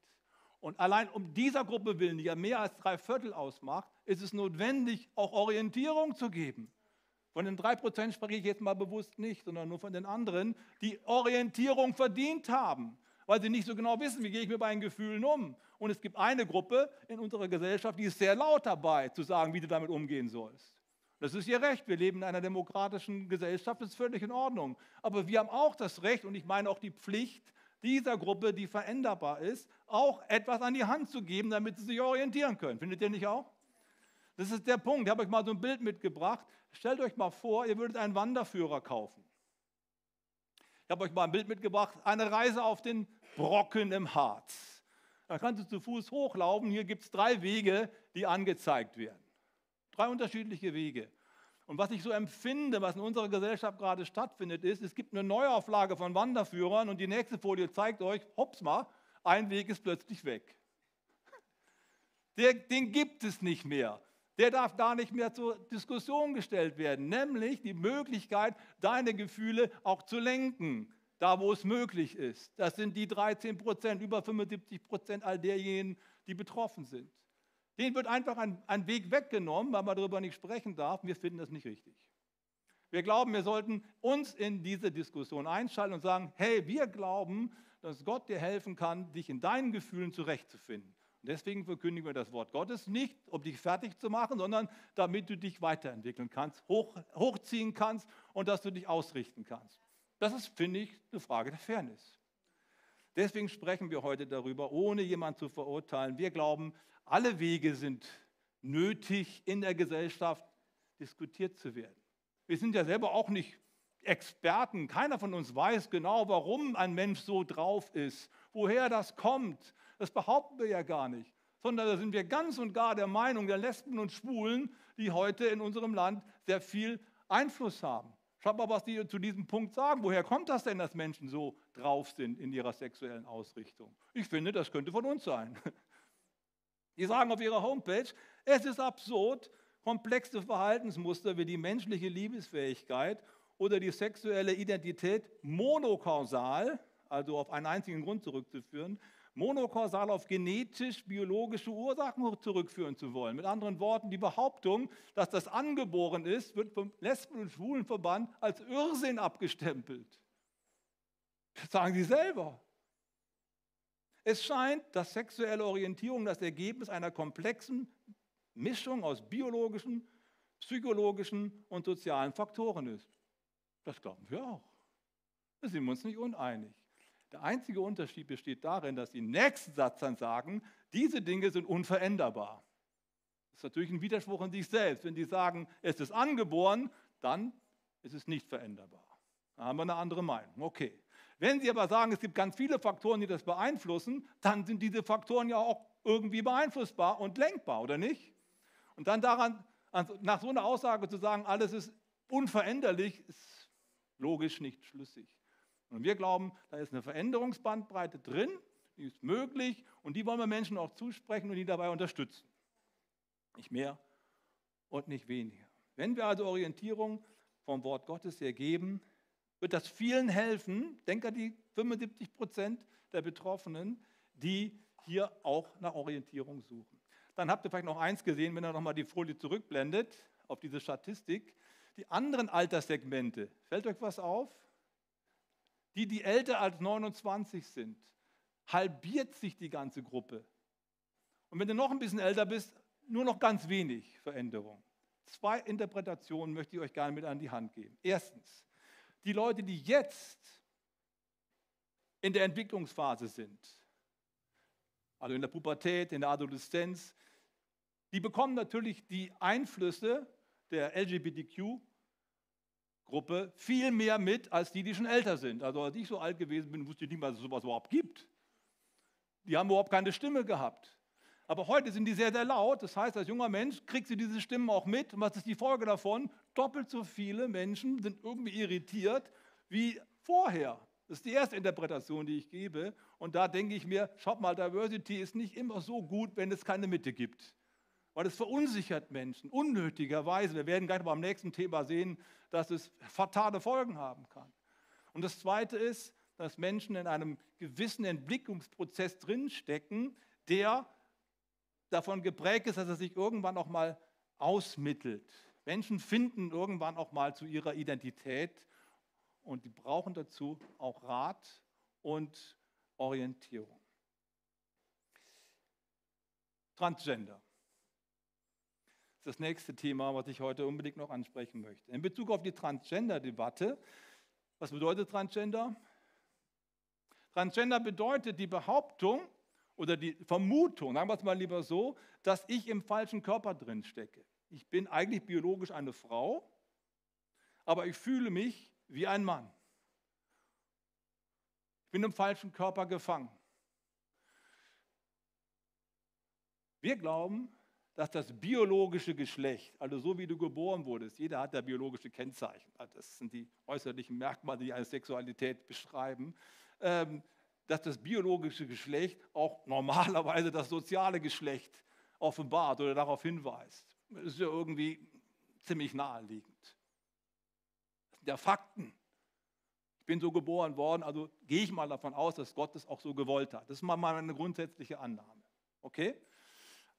Speaker 1: Und allein um dieser Gruppe willen, die ja mehr als drei Viertel ausmacht, ist es notwendig, auch Orientierung zu geben. Von den 3% spreche ich jetzt mal bewusst nicht, sondern nur von den anderen, die Orientierung verdient haben, weil sie nicht so genau wissen, wie gehe ich mit meinen Gefühlen um. Und es gibt eine Gruppe in unserer Gesellschaft, die ist sehr laut dabei, zu sagen, wie du damit umgehen sollst. Das ist ihr Recht. Wir leben in einer demokratischen Gesellschaft, das ist völlig in Ordnung. Aber wir haben auch das Recht und ich meine auch die Pflicht, dieser Gruppe, die veränderbar ist, auch etwas an die Hand zu geben, damit sie sich orientieren können. Findet ihr nicht auch? Das ist der Punkt. Ich habe euch mal so ein Bild mitgebracht. Stellt euch mal vor, ihr würdet einen Wanderführer kaufen. Ich habe euch mal ein Bild mitgebracht, eine Reise auf den Brocken im Harz. Da kannst du zu Fuß hochlaufen. Hier gibt es drei Wege, die angezeigt werden. Drei unterschiedliche Wege. Und was ich so empfinde, was in unserer Gesellschaft gerade stattfindet, ist, es gibt eine Neuauflage von Wanderführern und die nächste Folie zeigt euch, hops mal, ein Weg ist plötzlich weg. der, den gibt es nicht mehr. Der darf gar nicht mehr zur Diskussion gestellt werden, nämlich die Möglichkeit, deine Gefühle auch zu lenken, da wo es möglich ist. Das sind die 13 Prozent, über 75 Prozent all derjenigen, die betroffen sind. Denen wird einfach ein, ein Weg weggenommen, weil man darüber nicht sprechen darf. Wir finden das nicht richtig. Wir glauben, wir sollten uns in diese Diskussion einschalten und sagen, hey, wir glauben, dass Gott dir helfen kann, dich in deinen Gefühlen zurechtzufinden. Und deswegen verkündigen wir das Wort Gottes nicht, um dich fertig zu machen, sondern damit du dich weiterentwickeln kannst, hoch, hochziehen kannst und dass du dich ausrichten kannst. Das ist, finde ich, eine Frage der Fairness. Deswegen sprechen wir heute darüber, ohne jemanden zu verurteilen. Wir glauben, alle Wege sind nötig, in der Gesellschaft diskutiert zu werden. Wir sind ja selber auch nicht Experten. Keiner von uns weiß genau, warum ein Mensch so drauf ist, woher das kommt, das behaupten wir ja gar nicht, sondern da sind wir ganz und gar der Meinung der Lesben und Schwulen, die heute in unserem Land sehr viel Einfluss haben. Schaut mal, was die zu diesem Punkt sagen. Woher kommt das denn, dass Menschen so drauf sind in ihrer sexuellen Ausrichtung? Ich finde, das könnte von uns sein. Die sagen auf ihrer Homepage, es ist absurd, komplexe Verhaltensmuster wie die menschliche Liebesfähigkeit oder die sexuelle Identität monokausal, also auf einen einzigen Grund zurückzuführen, monokausal auf genetisch-biologische Ursachen zurückführen zu wollen. Mit anderen Worten, die Behauptung, dass das angeboren ist, wird vom Lesben- und Schwulenverband als Irrsinn abgestempelt. Das sagen sie selber. Es scheint, dass sexuelle Orientierung das Ergebnis einer komplexen Mischung aus biologischen, psychologischen und sozialen Faktoren ist. Das glauben wir auch. Da sind wir uns nicht uneinig. Der einzige Unterschied besteht darin, dass die nächsten Satz dann sagen, diese Dinge sind unveränderbar. Das ist natürlich ein Widerspruch in sich selbst. Wenn die sagen, es ist angeboren, dann ist es nicht veränderbar. Da haben wir eine andere Meinung. Okay. Wenn Sie aber sagen, es gibt ganz viele Faktoren, die das beeinflussen, dann sind diese Faktoren ja auch irgendwie beeinflussbar und lenkbar, oder nicht? Und dann daran, nach so einer Aussage zu sagen, alles ist unveränderlich, ist logisch nicht schlüssig. Und wir glauben, da ist eine Veränderungsbandbreite drin, die ist möglich und die wollen wir Menschen auch zusprechen und die dabei unterstützen. Nicht mehr und nicht weniger. Wenn wir also Orientierung vom Wort Gottes her geben, wird das vielen helfen. Denke an die 75 Prozent der Betroffenen, die hier auch nach Orientierung suchen. Dann habt ihr vielleicht noch eins gesehen, wenn ihr nochmal die Folie zurückblendet auf diese Statistik. Die anderen Alterssegmente, fällt euch was auf? Die, die älter als 29 sind, halbiert sich die ganze Gruppe. Und wenn du noch ein bisschen älter bist, nur noch ganz wenig Veränderung. Zwei Interpretationen möchte ich euch gerne mit an die Hand geben. Erstens, die Leute, die jetzt in der Entwicklungsphase sind, also in der Pubertät, in der Adoleszenz, die bekommen natürlich die Einflüsse der LGBTQ Gruppe viel mehr mit als die, die schon älter sind. Also als ich so alt gewesen bin, wusste ich nicht mal, dass es sowas überhaupt gibt. Die haben überhaupt keine Stimme gehabt. Aber heute sind die sehr, sehr laut. Das heißt, als junger Mensch kriegst du diese Stimmen auch mit. Und was ist die Folge davon? Doppelt so viele Menschen sind irgendwie irritiert wie vorher. Das ist die erste Interpretation, die ich gebe. Und da denke ich mir, schaut mal, Diversity ist nicht immer so gut, wenn es keine Mitte gibt weil es verunsichert Menschen unnötigerweise. Wir werden gleich beim nächsten Thema sehen, dass es fatale Folgen haben kann. Und das Zweite ist, dass Menschen in einem gewissen Entwicklungsprozess drinstecken, der davon geprägt ist, dass er sich irgendwann auch mal ausmittelt. Menschen finden irgendwann auch mal zu ihrer Identität und die brauchen dazu auch Rat und Orientierung. Transgender das nächste Thema, was ich heute unbedingt noch ansprechen möchte. In Bezug auf die Transgender-Debatte, was bedeutet Transgender? Transgender bedeutet die Behauptung oder die Vermutung, sagen wir es mal lieber so, dass ich im falschen Körper drin stecke. Ich bin eigentlich biologisch eine Frau, aber ich fühle mich wie ein Mann. Ich bin im falschen Körper gefangen. Wir glauben, dass das biologische Geschlecht, also so wie du geboren wurdest, jeder hat da biologische Kennzeichen, also das sind die äußerlichen Merkmale, die eine Sexualität beschreiben, ähm, dass das biologische Geschlecht auch normalerweise das soziale Geschlecht offenbart oder darauf hinweist. Das ist ja irgendwie ziemlich naheliegend. Das sind ja Fakten. Ich bin so geboren worden, also gehe ich mal davon aus, dass Gott es auch so gewollt hat. Das ist mal eine grundsätzliche Annahme. Okay?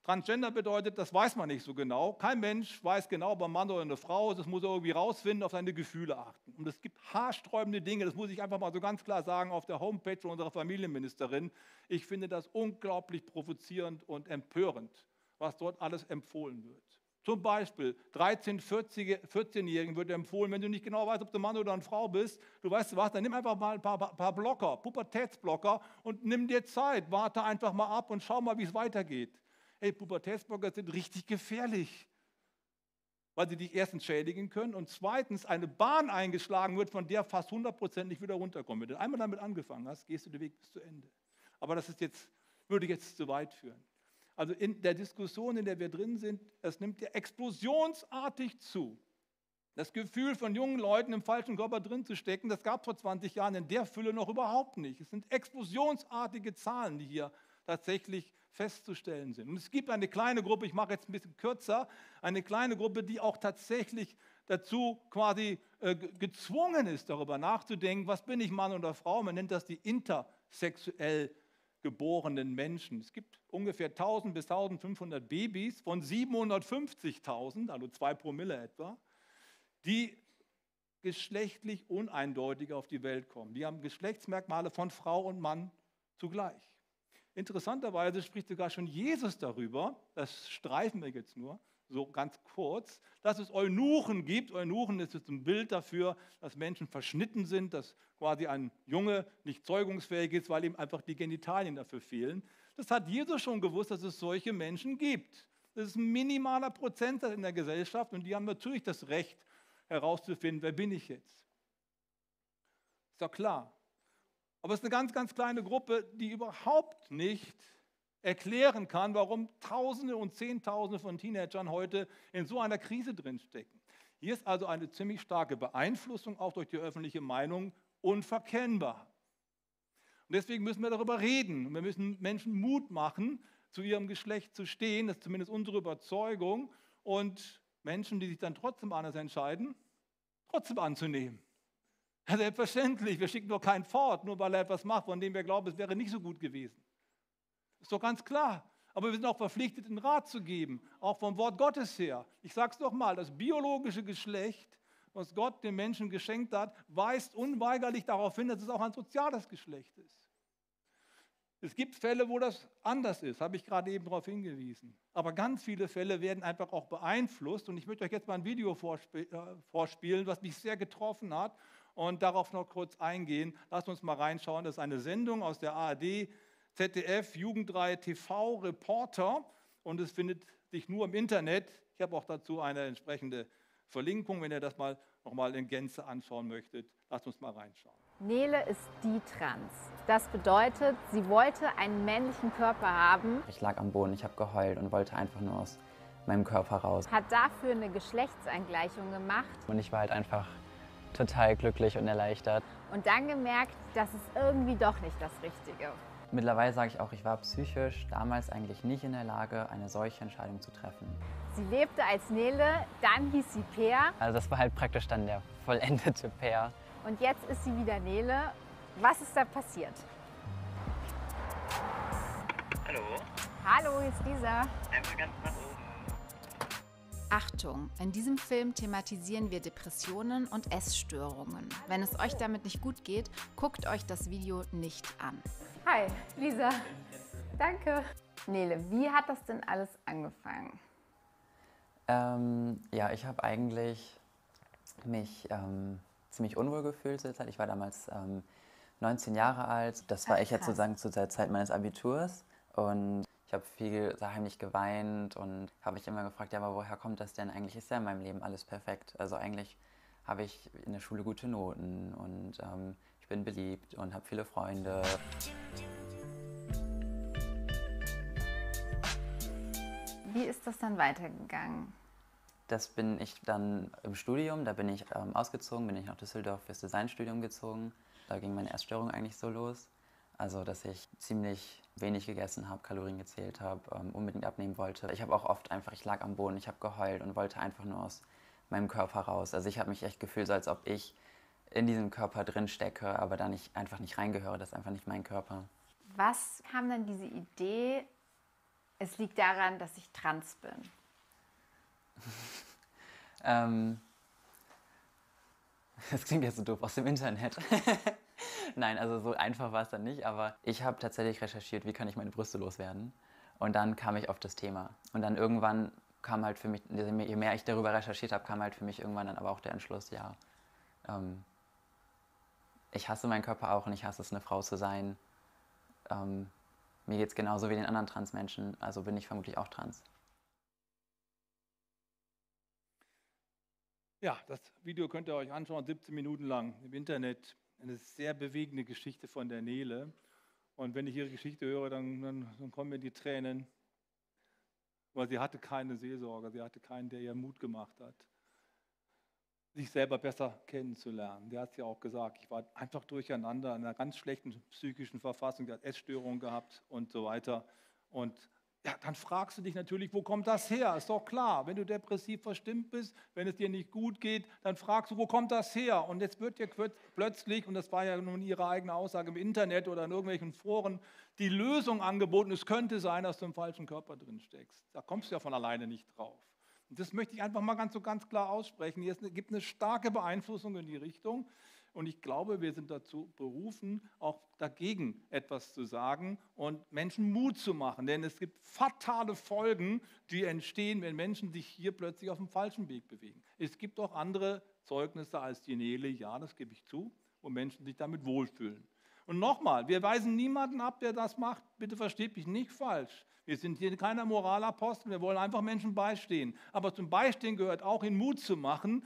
Speaker 1: Transgender bedeutet, das weiß man nicht so genau. Kein Mensch weiß genau, ob ein Mann oder eine Frau ist. Das muss er irgendwie rausfinden, auf seine Gefühle achten. Und es gibt haarsträubende Dinge, das muss ich einfach mal so ganz klar sagen, auf der Homepage unserer Familienministerin. Ich finde das unglaublich provozierend und empörend, was dort alles empfohlen wird. Zum Beispiel 13-, 14-Jährigen wird empfohlen, wenn du nicht genau weißt, ob du Mann oder eine Frau bist, du weißt was, dann nimm einfach mal ein paar, paar Blocker, Pubertätsblocker und nimm dir Zeit, warte einfach mal ab und schau mal, wie es weitergeht. Hey, Pubertätsblocker sind richtig gefährlich, weil sie dich erstens schädigen können und zweitens eine Bahn eingeschlagen wird, von der fast 100% nicht wieder runterkommen. Wenn du einmal damit angefangen hast, gehst du den Weg bis zu Ende. Aber das ist jetzt, würde jetzt zu weit führen. Also in der Diskussion, in der wir drin sind, es nimmt ja explosionsartig zu. Das Gefühl von jungen Leuten im falschen Körper drin zu stecken, das gab es vor 20 Jahren in der Fülle noch überhaupt nicht. Es sind explosionsartige Zahlen, die hier tatsächlich festzustellen sind. Und es gibt eine kleine Gruppe, ich mache jetzt ein bisschen kürzer, eine kleine Gruppe, die auch tatsächlich dazu quasi äh, gezwungen ist, darüber nachzudenken, was bin ich Mann oder Frau. Man nennt das die intersexuell geborenen Menschen. Es gibt ungefähr 1000 bis 1500 Babys von 750.000, also zwei Promille etwa, die geschlechtlich uneindeutig auf die Welt kommen. Die haben Geschlechtsmerkmale von Frau und Mann zugleich. Interessanterweise spricht sogar schon Jesus darüber, das streifen wir jetzt nur, so ganz kurz, dass es Eunuchen gibt. Eunuchen ist ein Bild dafür, dass Menschen verschnitten sind, dass quasi ein Junge nicht zeugungsfähig ist, weil ihm einfach die Genitalien dafür fehlen. Das hat Jesus schon gewusst, dass es solche Menschen gibt. Das ist ein minimaler Prozentsatz in der Gesellschaft und die haben natürlich das Recht herauszufinden, wer bin ich jetzt. Ist doch klar. Aber es ist eine ganz, ganz kleine Gruppe, die überhaupt nicht erklären kann, warum Tausende und Zehntausende von Teenagern heute in so einer Krise drinstecken. Hier ist also eine ziemlich starke Beeinflussung auch durch die öffentliche Meinung unverkennbar. Und deswegen müssen wir darüber reden. Wir müssen Menschen Mut machen, zu ihrem Geschlecht zu stehen. Das ist zumindest unsere Überzeugung. Und Menschen, die sich dann trotzdem anders entscheiden, trotzdem anzunehmen. Selbstverständlich, wir schicken doch keinen fort, nur weil er etwas macht, von dem wir glauben, es wäre nicht so gut gewesen. Ist doch ganz klar. Aber wir sind auch verpflichtet, den Rat zu geben, auch vom Wort Gottes her. Ich sage es doch mal, das biologische Geschlecht, was Gott dem Menschen geschenkt hat, weist unweigerlich darauf hin, dass es auch ein soziales Geschlecht ist. Es gibt Fälle, wo das anders ist, habe ich gerade eben darauf hingewiesen. Aber ganz viele Fälle werden einfach auch beeinflusst. Und ich möchte euch jetzt mal ein Video äh, vorspielen, was mich sehr getroffen hat und darauf noch kurz eingehen. Lasst uns mal reinschauen. Das ist eine Sendung aus der ARD, ZDF, Jugendreihe TV Reporter und es findet sich nur im Internet. Ich habe auch dazu eine entsprechende Verlinkung, wenn ihr das mal nochmal in Gänze anschauen möchtet. Lasst uns mal reinschauen.
Speaker 2: Nele ist die Trans. Das bedeutet, sie wollte einen männlichen Körper haben.
Speaker 3: Ich lag am Boden, ich habe geheult und wollte einfach nur aus meinem Körper raus.
Speaker 2: Hat dafür eine Geschlechtsangleichung gemacht.
Speaker 3: Und ich war halt einfach total glücklich und erleichtert.
Speaker 2: Und dann gemerkt, das ist irgendwie doch nicht das Richtige.
Speaker 3: Mittlerweile sage ich auch, ich war psychisch damals eigentlich nicht in der Lage, eine solche Entscheidung zu treffen.
Speaker 2: Sie lebte als Nele, dann hieß sie Peer.
Speaker 3: Also das war halt praktisch dann der vollendete Peer.
Speaker 2: Und jetzt ist sie wieder Nele. Was ist da passiert?
Speaker 4: Hallo.
Speaker 2: Hallo, hier ist Lisa.
Speaker 4: Einfach ganz nach oben.
Speaker 5: Achtung, in diesem Film thematisieren wir Depressionen und Essstörungen. Wenn es euch damit nicht gut geht, guckt euch das Video nicht an.
Speaker 2: Hi, Lisa. Danke. Nele, wie hat das denn alles angefangen?
Speaker 3: Ähm, ja, ich habe eigentlich mich ähm, ziemlich unwohl gefühlt zur Zeit. Ich war damals ähm, 19 Jahre alt. Das war Ach, ich jetzt sozusagen zu der Zeit meines Abiturs. Und habe viel heimlich geweint und habe mich immer gefragt, ja, aber woher kommt das denn? Eigentlich ist ja in meinem Leben alles perfekt. Also eigentlich habe ich in der Schule gute Noten und ähm, ich bin beliebt und habe viele Freunde.
Speaker 2: Wie ist das dann weitergegangen?
Speaker 3: Das bin ich dann im Studium, da bin ich ähm, ausgezogen, bin ich nach Düsseldorf fürs Designstudium gezogen. Da ging meine Erststörung eigentlich so los. Also, dass ich ziemlich wenig gegessen habe, Kalorien gezählt habe, ähm, unbedingt abnehmen wollte. Ich habe auch oft einfach, ich lag am Boden, ich habe geheult und wollte einfach nur aus meinem Körper raus. Also ich habe mich echt gefühlt, so als ob ich in diesem Körper drin stecke, aber da nicht, einfach nicht reingehöre. Das ist einfach nicht mein Körper.
Speaker 2: Was kam dann diese Idee, es liegt daran, dass ich trans bin?
Speaker 3: ähm, das klingt jetzt so doof aus dem Internet. Nein, also so einfach war es dann nicht, aber ich habe tatsächlich recherchiert, wie kann ich meine Brüste loswerden. Und dann kam ich auf das Thema. Und dann irgendwann kam halt für mich, je mehr ich darüber recherchiert habe, kam halt für mich irgendwann dann aber auch der Entschluss, ja, ähm, ich hasse meinen Körper auch und ich hasse es, eine Frau zu sein. Ähm, mir geht es genauso wie den anderen Transmenschen, also bin ich vermutlich auch trans.
Speaker 1: Ja, das Video könnt ihr euch anschauen, 17 Minuten lang im Internet. Eine sehr bewegende Geschichte von der Nele. Und wenn ich ihre Geschichte höre, dann, dann, dann kommen mir die Tränen. Weil sie hatte keine Seelsorge, sie hatte keinen, der ihr Mut gemacht hat sich selber besser kennenzulernen. Der hat es ja auch gesagt, ich war einfach durcheinander in einer ganz schlechten psychischen Verfassung, der hat Essstörungen gehabt und so weiter. Und ja, dann fragst du dich natürlich, wo kommt das her? Ist doch klar, wenn du depressiv verstimmt bist, wenn es dir nicht gut geht, dann fragst du, wo kommt das her? Und jetzt wird dir plötzlich, und das war ja nun ihre eigene Aussage im Internet oder in irgendwelchen Foren, die Lösung angeboten, es könnte sein, dass du im falschen Körper drin steckst. Da kommst du ja von alleine nicht drauf. Und das möchte ich einfach mal ganz so ganz klar aussprechen. Es gibt eine starke Beeinflussung in die Richtung. Und ich glaube, wir sind dazu berufen, auch dagegen etwas zu sagen und Menschen Mut zu machen. Denn es gibt fatale Folgen, die entstehen, wenn Menschen sich hier plötzlich auf dem falschen Weg bewegen. Es gibt auch andere Zeugnisse als die Nele, ja, das gebe ich zu, wo Menschen sich damit wohlfühlen. Und nochmal, wir weisen niemanden ab, der das macht. Bitte versteht mich nicht falsch. Wir sind hier keiner Moralapostel, wir wollen einfach Menschen beistehen. Aber zum Beistehen gehört auch, in Mut zu machen,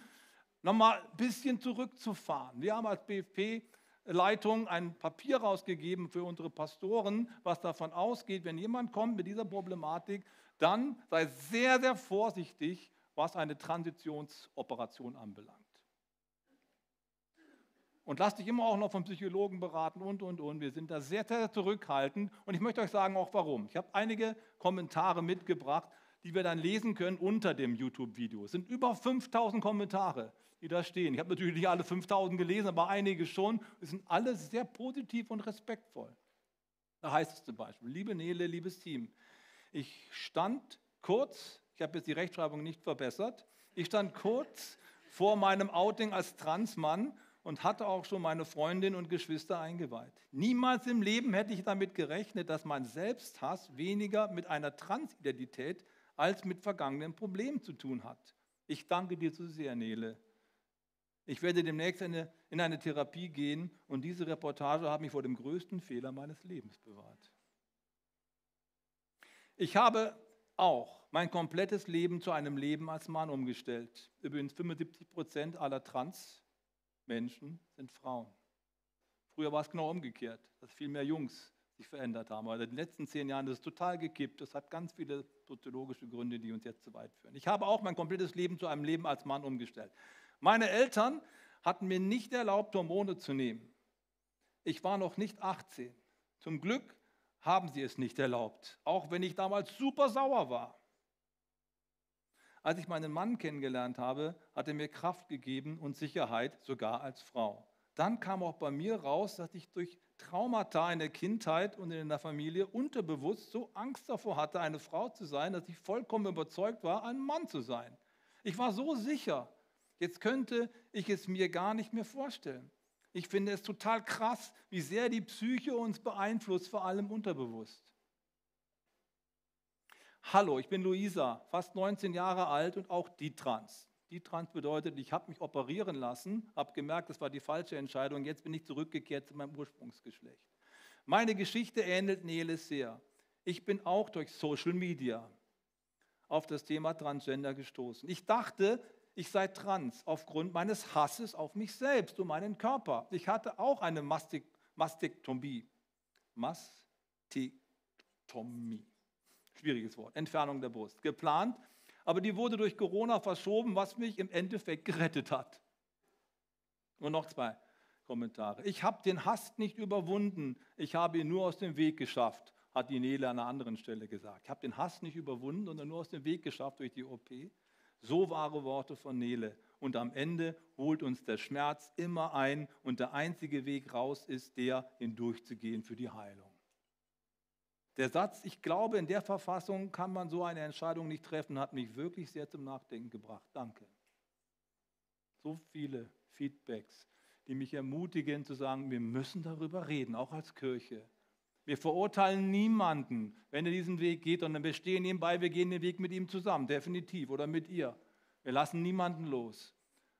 Speaker 1: nochmal ein bisschen zurückzufahren. Wir haben als BFP Leitung ein Papier rausgegeben für unsere Pastoren, was davon ausgeht, wenn jemand kommt mit dieser Problematik, dann sei sehr, sehr vorsichtig, was eine Transitionsoperation anbelangt und lass dich immer auch noch vom Psychologen beraten und, und, und. Wir sind da sehr, sehr zurückhaltend und ich möchte euch sagen auch warum. Ich habe einige Kommentare mitgebracht, die wir dann lesen können unter dem YouTube-Video. Es sind über 5000 Kommentare, die da stehen. Ich habe natürlich nicht alle 5000 gelesen, aber einige schon. Es sind alle sehr positiv und respektvoll. Da heißt es zum Beispiel, liebe Nele, liebes Team, ich stand kurz, ich habe jetzt die Rechtschreibung nicht verbessert, ich stand kurz vor meinem Outing als Transmann und hatte auch schon meine Freundin und Geschwister eingeweiht. Niemals im Leben hätte ich damit gerechnet, dass mein Selbsthass weniger mit einer Transidentität als mit vergangenen Problemen zu tun hat. Ich danke dir so sehr, Nele. Ich werde demnächst eine, in eine Therapie gehen und diese Reportage hat mich vor dem größten Fehler meines Lebens bewahrt. Ich habe auch mein komplettes Leben zu einem Leben als Mann umgestellt. Übrigens 75 Prozent aller Trans Menschen sind Frauen. Früher war es genau umgekehrt, dass viel mehr Jungs sich verändert haben. Aber in den letzten zehn Jahren ist es total gekippt. Das hat ganz viele soziologische Gründe, die uns jetzt zu weit führen. Ich habe auch mein komplettes Leben zu einem Leben als Mann umgestellt. Meine Eltern hatten mir nicht erlaubt, Hormone zu nehmen. Ich war noch nicht 18. Zum Glück haben sie es nicht erlaubt, auch wenn ich damals super sauer war. Als ich meinen Mann kennengelernt habe, hat er mir Kraft gegeben und Sicherheit, sogar als Frau. Dann kam auch bei mir raus, dass ich durch Traumata in der Kindheit und in der Familie unterbewusst so Angst davor hatte, eine Frau zu sein, dass ich vollkommen überzeugt war, ein Mann zu sein. Ich war so sicher, jetzt könnte ich es mir gar nicht mehr vorstellen. Ich finde es total krass, wie sehr die Psyche uns beeinflusst, vor allem unterbewusst. Hallo, ich bin Luisa, fast 19 Jahre alt und auch die Trans. Die Trans bedeutet, ich habe mich operieren lassen, habe gemerkt, das war die falsche Entscheidung, jetzt bin ich zurückgekehrt zu meinem Ursprungsgeschlecht. Meine Geschichte ähnelt Neles sehr. Ich bin auch durch Social Media auf das Thema Transgender gestoßen. Ich dachte, ich sei trans aufgrund meines Hasses auf mich selbst und meinen Körper. Ich hatte auch eine Mastek Mastektomie. Mastektomie schwieriges Wort, Entfernung der Brust, geplant, aber die wurde durch Corona verschoben, was mich im Endeffekt gerettet hat. Und noch zwei Kommentare. Ich habe den Hass nicht überwunden, ich habe ihn nur aus dem Weg geschafft, hat die Nele an einer anderen Stelle gesagt. Ich habe den Hass nicht überwunden, sondern nur aus dem Weg geschafft durch die OP. So wahre Worte von Nele. Und am Ende holt uns der Schmerz immer ein und der einzige Weg raus ist der, hindurchzugehen für die Heilung. Der Satz, ich glaube, in der Verfassung kann man so eine Entscheidung nicht treffen, hat mich wirklich sehr zum Nachdenken gebracht. Danke. So viele Feedbacks die mich ermutigen zu sagen, wir müssen darüber reden, auch als Kirche. Wir verurteilen niemanden, wenn er diesen Weg geht, sondern wir stehen ihm bei, wir gehen den Weg mit ihm zusammen, definitiv, oder mit ihr. Wir lassen niemanden los.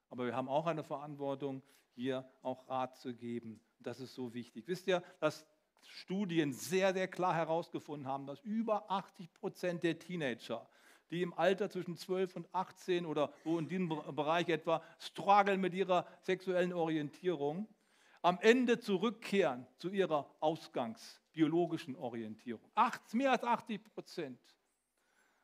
Speaker 1: Aber wir haben auch eine Verantwortung, hier auch Rat zu geben. Das ist so wichtig. Wisst ihr, dass Studien sehr, sehr klar herausgefunden haben, dass über 80 Prozent der Teenager die im Alter zwischen 12 und 18 oder so in diesem Bereich etwa strugglen mit ihrer sexuellen Orientierung, am Ende zurückkehren zu ihrer ausgangsbiologischen Orientierung. Acht, mehr als 80 Prozent.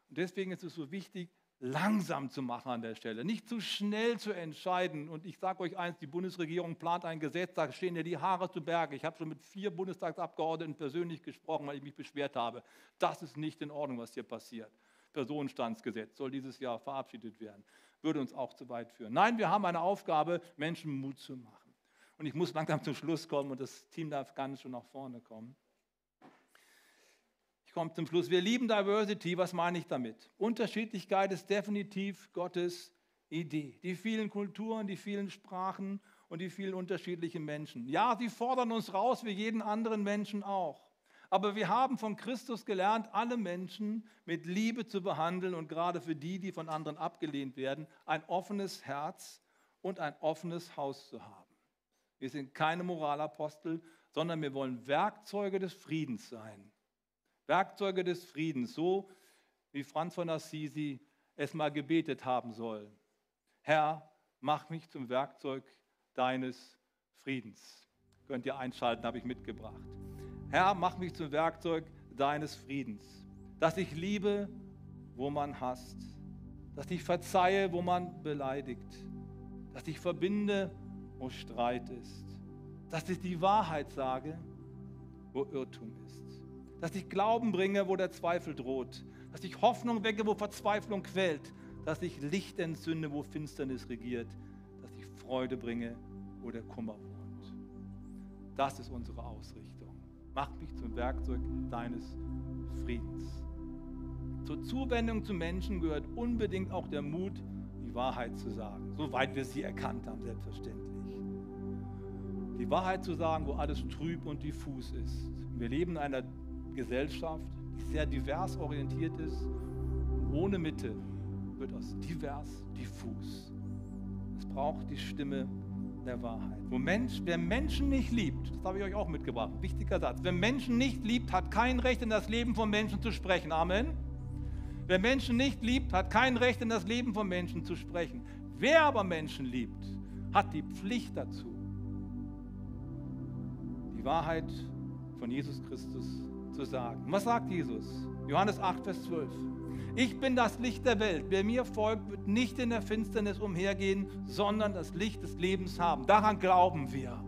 Speaker 1: Und deswegen ist es so wichtig, langsam zu machen an der Stelle, nicht zu schnell zu entscheiden. Und ich sage euch eins, die Bundesregierung plant ein Gesetz, da stehen ja die Haare zu Berge. Ich habe schon mit vier Bundestagsabgeordneten persönlich gesprochen, weil ich mich beschwert habe. Das ist nicht in Ordnung, was hier passiert. Personenstandsgesetz soll dieses Jahr verabschiedet werden. Würde uns auch zu weit führen. Nein, wir haben eine Aufgabe, Menschen Mut zu machen. Und ich muss langsam zum Schluss kommen und das Team darf ganz schon nach vorne kommen. Ich komme zum Schluss. Wir lieben Diversity. Was meine ich damit? Unterschiedlichkeit ist definitiv Gottes Idee. Die vielen Kulturen, die vielen Sprachen und die vielen unterschiedlichen Menschen. Ja, sie fordern uns raus, wie jeden anderen Menschen auch. Aber wir haben von Christus gelernt, alle Menschen mit Liebe zu behandeln und gerade für die, die von anderen abgelehnt werden, ein offenes Herz und ein offenes Haus zu haben. Wir sind keine Moralapostel, sondern wir wollen Werkzeuge des Friedens sein. Werkzeuge des Friedens, so wie Franz von Assisi es mal gebetet haben soll. Herr, mach mich zum Werkzeug deines Friedens. Könnt ihr einschalten, habe ich mitgebracht. Herr, mach mich zum Werkzeug deines Friedens, dass ich liebe, wo man hasst, dass ich verzeihe, wo man beleidigt, dass ich verbinde, wo Streit ist, dass ich die Wahrheit sage, wo Irrtum ist, dass ich Glauben bringe, wo der Zweifel droht, dass ich Hoffnung wecke, wo Verzweiflung quält, dass ich Licht entzünde, wo Finsternis regiert, dass ich Freude bringe, wo der Kummer wohnt. Das ist unsere Ausrichtung. Mach mich zum Werkzeug deines Friedens. Zur Zuwendung zu Menschen gehört unbedingt auch der Mut, die Wahrheit zu sagen, soweit wir sie erkannt haben, selbstverständlich. Die Wahrheit zu sagen, wo alles trüb und diffus ist. Wir leben in einer Gesellschaft, die sehr divers orientiert ist. ohne Mitte wird aus divers diffus. Es braucht die Stimme der Wahrheit. Wo Mensch, wer Menschen nicht liebt, das habe ich euch auch mitgebracht, wichtiger Satz, wer Menschen nicht liebt, hat kein Recht in das Leben von Menschen zu sprechen. Amen. Wer Menschen nicht liebt, hat kein Recht in das Leben von Menschen zu sprechen. Wer aber Menschen liebt, hat die Pflicht dazu, die Wahrheit von Jesus Christus zu sagen. Was sagt Jesus? Johannes 8, Vers 12. Ich bin das Licht der Welt. Wer mir folgt, wird nicht in der Finsternis umhergehen, sondern das Licht des Lebens haben. Daran glauben wir,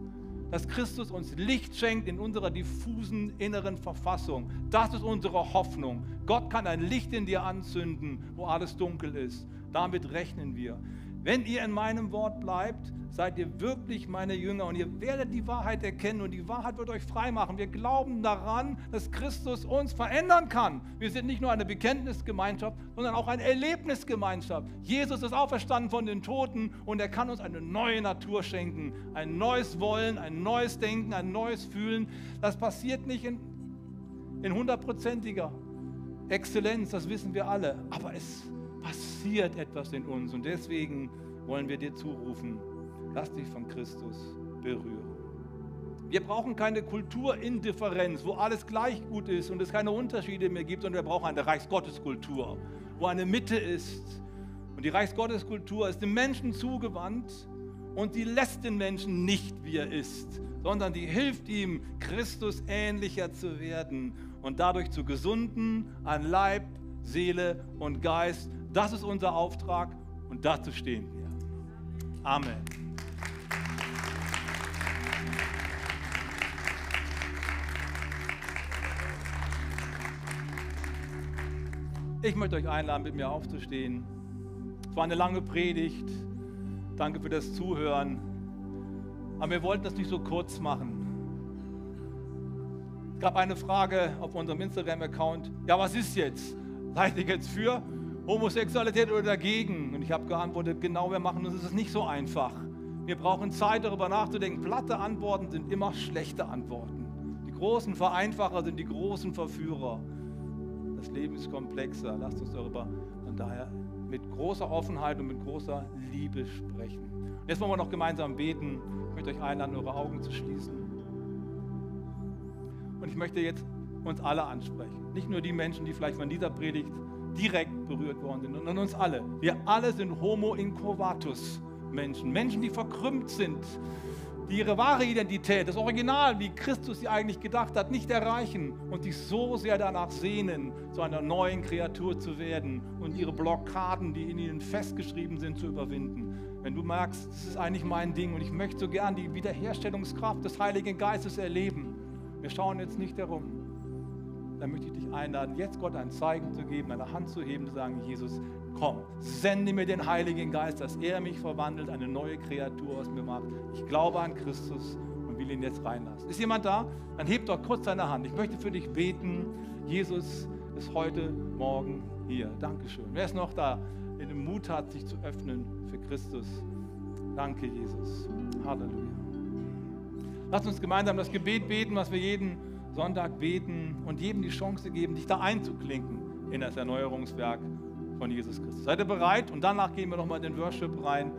Speaker 1: dass Christus uns Licht schenkt in unserer diffusen inneren Verfassung. Das ist unsere Hoffnung. Gott kann ein Licht in dir anzünden, wo alles dunkel ist. Damit rechnen wir. Wenn ihr in meinem Wort bleibt, seid ihr wirklich meine Jünger und ihr werdet die Wahrheit erkennen und die Wahrheit wird euch frei machen. Wir glauben daran, dass Christus uns verändern kann. Wir sind nicht nur eine Bekenntnisgemeinschaft, sondern auch eine Erlebnisgemeinschaft. Jesus ist auferstanden von den Toten und er kann uns eine neue Natur schenken, ein neues Wollen, ein neues Denken, ein neues Fühlen. Das passiert nicht in, hundertprozentiger Exzellenz, das wissen wir alle, aber es passiert etwas in uns und deswegen wollen wir dir zurufen, Lass dich von Christus berühren. Wir brauchen keine Kulturindifferenz, wo alles gleich gut ist und es keine Unterschiede mehr gibt, sondern wir brauchen eine Reichsgotteskultur, wo eine Mitte ist. Und die Reichsgotteskultur ist dem Menschen zugewandt und sie lässt den Menschen nicht, wie er ist, sondern die hilft ihm, Christus ähnlicher zu werden und dadurch zu gesunden an Leib, Seele und Geist. Das ist unser Auftrag und dazu stehen wir. Amen. Ich möchte euch einladen, mit mir aufzustehen. Es war eine lange Predigt. Danke für das Zuhören. Aber wir wollten das nicht so kurz machen. Es gab eine Frage auf unserem Instagram-Account. Ja, was ist jetzt? Seid ihr jetzt für? Homosexualität oder dagegen? Und ich habe geantwortet, genau, wir machen uns das nicht so einfach. Wir brauchen Zeit, darüber nachzudenken. Platte Antworten sind immer schlechte Antworten. Die großen Vereinfacher sind die großen Verführer. Das Leben ist komplexer. Lasst uns darüber von daher mit großer Offenheit und mit großer Liebe sprechen. Und jetzt wollen wir noch gemeinsam beten. Ich möchte euch einladen, eure Augen zu schließen. Und ich möchte jetzt uns alle ansprechen. Nicht nur die Menschen, die vielleicht von dieser Predigt direkt berührt worden sind, sondern uns alle. Wir alle sind Homo incovatus Menschen. Menschen, die verkrümmt sind, die ihre wahre Identität, das Original, wie Christus sie eigentlich gedacht hat, nicht erreichen und sich so sehr danach sehnen, zu einer neuen Kreatur zu werden und ihre Blockaden, die in ihnen festgeschrieben sind, zu überwinden. Wenn du merkst, das ist eigentlich mein Ding und ich möchte so gern die Wiederherstellungskraft des Heiligen Geistes erleben, wir schauen jetzt nicht herum, dann möchte ich dich einladen, jetzt Gott ein Zeichen zu geben, eine Hand zu heben, zu sagen, Jesus, komm, sende mir den Heiligen Geist, dass er mich verwandelt, eine neue Kreatur aus mir macht. Ich glaube an Christus und will ihn jetzt reinlassen. Ist jemand da? Dann hebt doch kurz deine Hand. Ich möchte für dich beten. Jesus ist heute Morgen hier. Dankeschön. Wer ist noch da, der den Mut hat, sich zu öffnen für Christus? Danke, Jesus. Halleluja. Lass uns gemeinsam das Gebet beten, was wir jeden Sonntag beten und jedem die Chance geben, dich da einzuklinken in das Erneuerungswerk von Jesus Christus. Seid ihr bereit? Und danach gehen wir nochmal in den Worship rein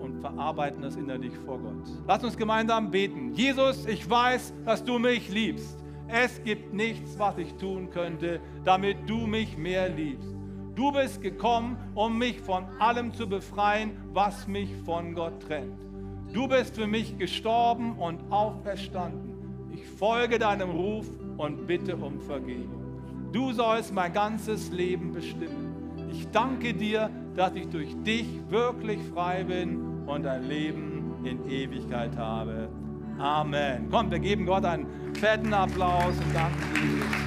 Speaker 1: und verarbeiten das innerlich vor Gott. Lass uns gemeinsam beten. Jesus, ich weiß, dass du mich liebst. Es gibt nichts, was ich tun könnte, damit du mich mehr liebst. Du bist gekommen, um mich von allem zu befreien, was mich von Gott trennt. Du bist für mich gestorben und auferstanden. Folge deinem Ruf und bitte um Vergebung. Du sollst mein ganzes Leben bestimmen. Ich danke dir, dass ich durch dich wirklich frei bin und ein Leben in Ewigkeit habe. Amen. Komm, wir geben Gott einen fetten Applaus und danken Jesus.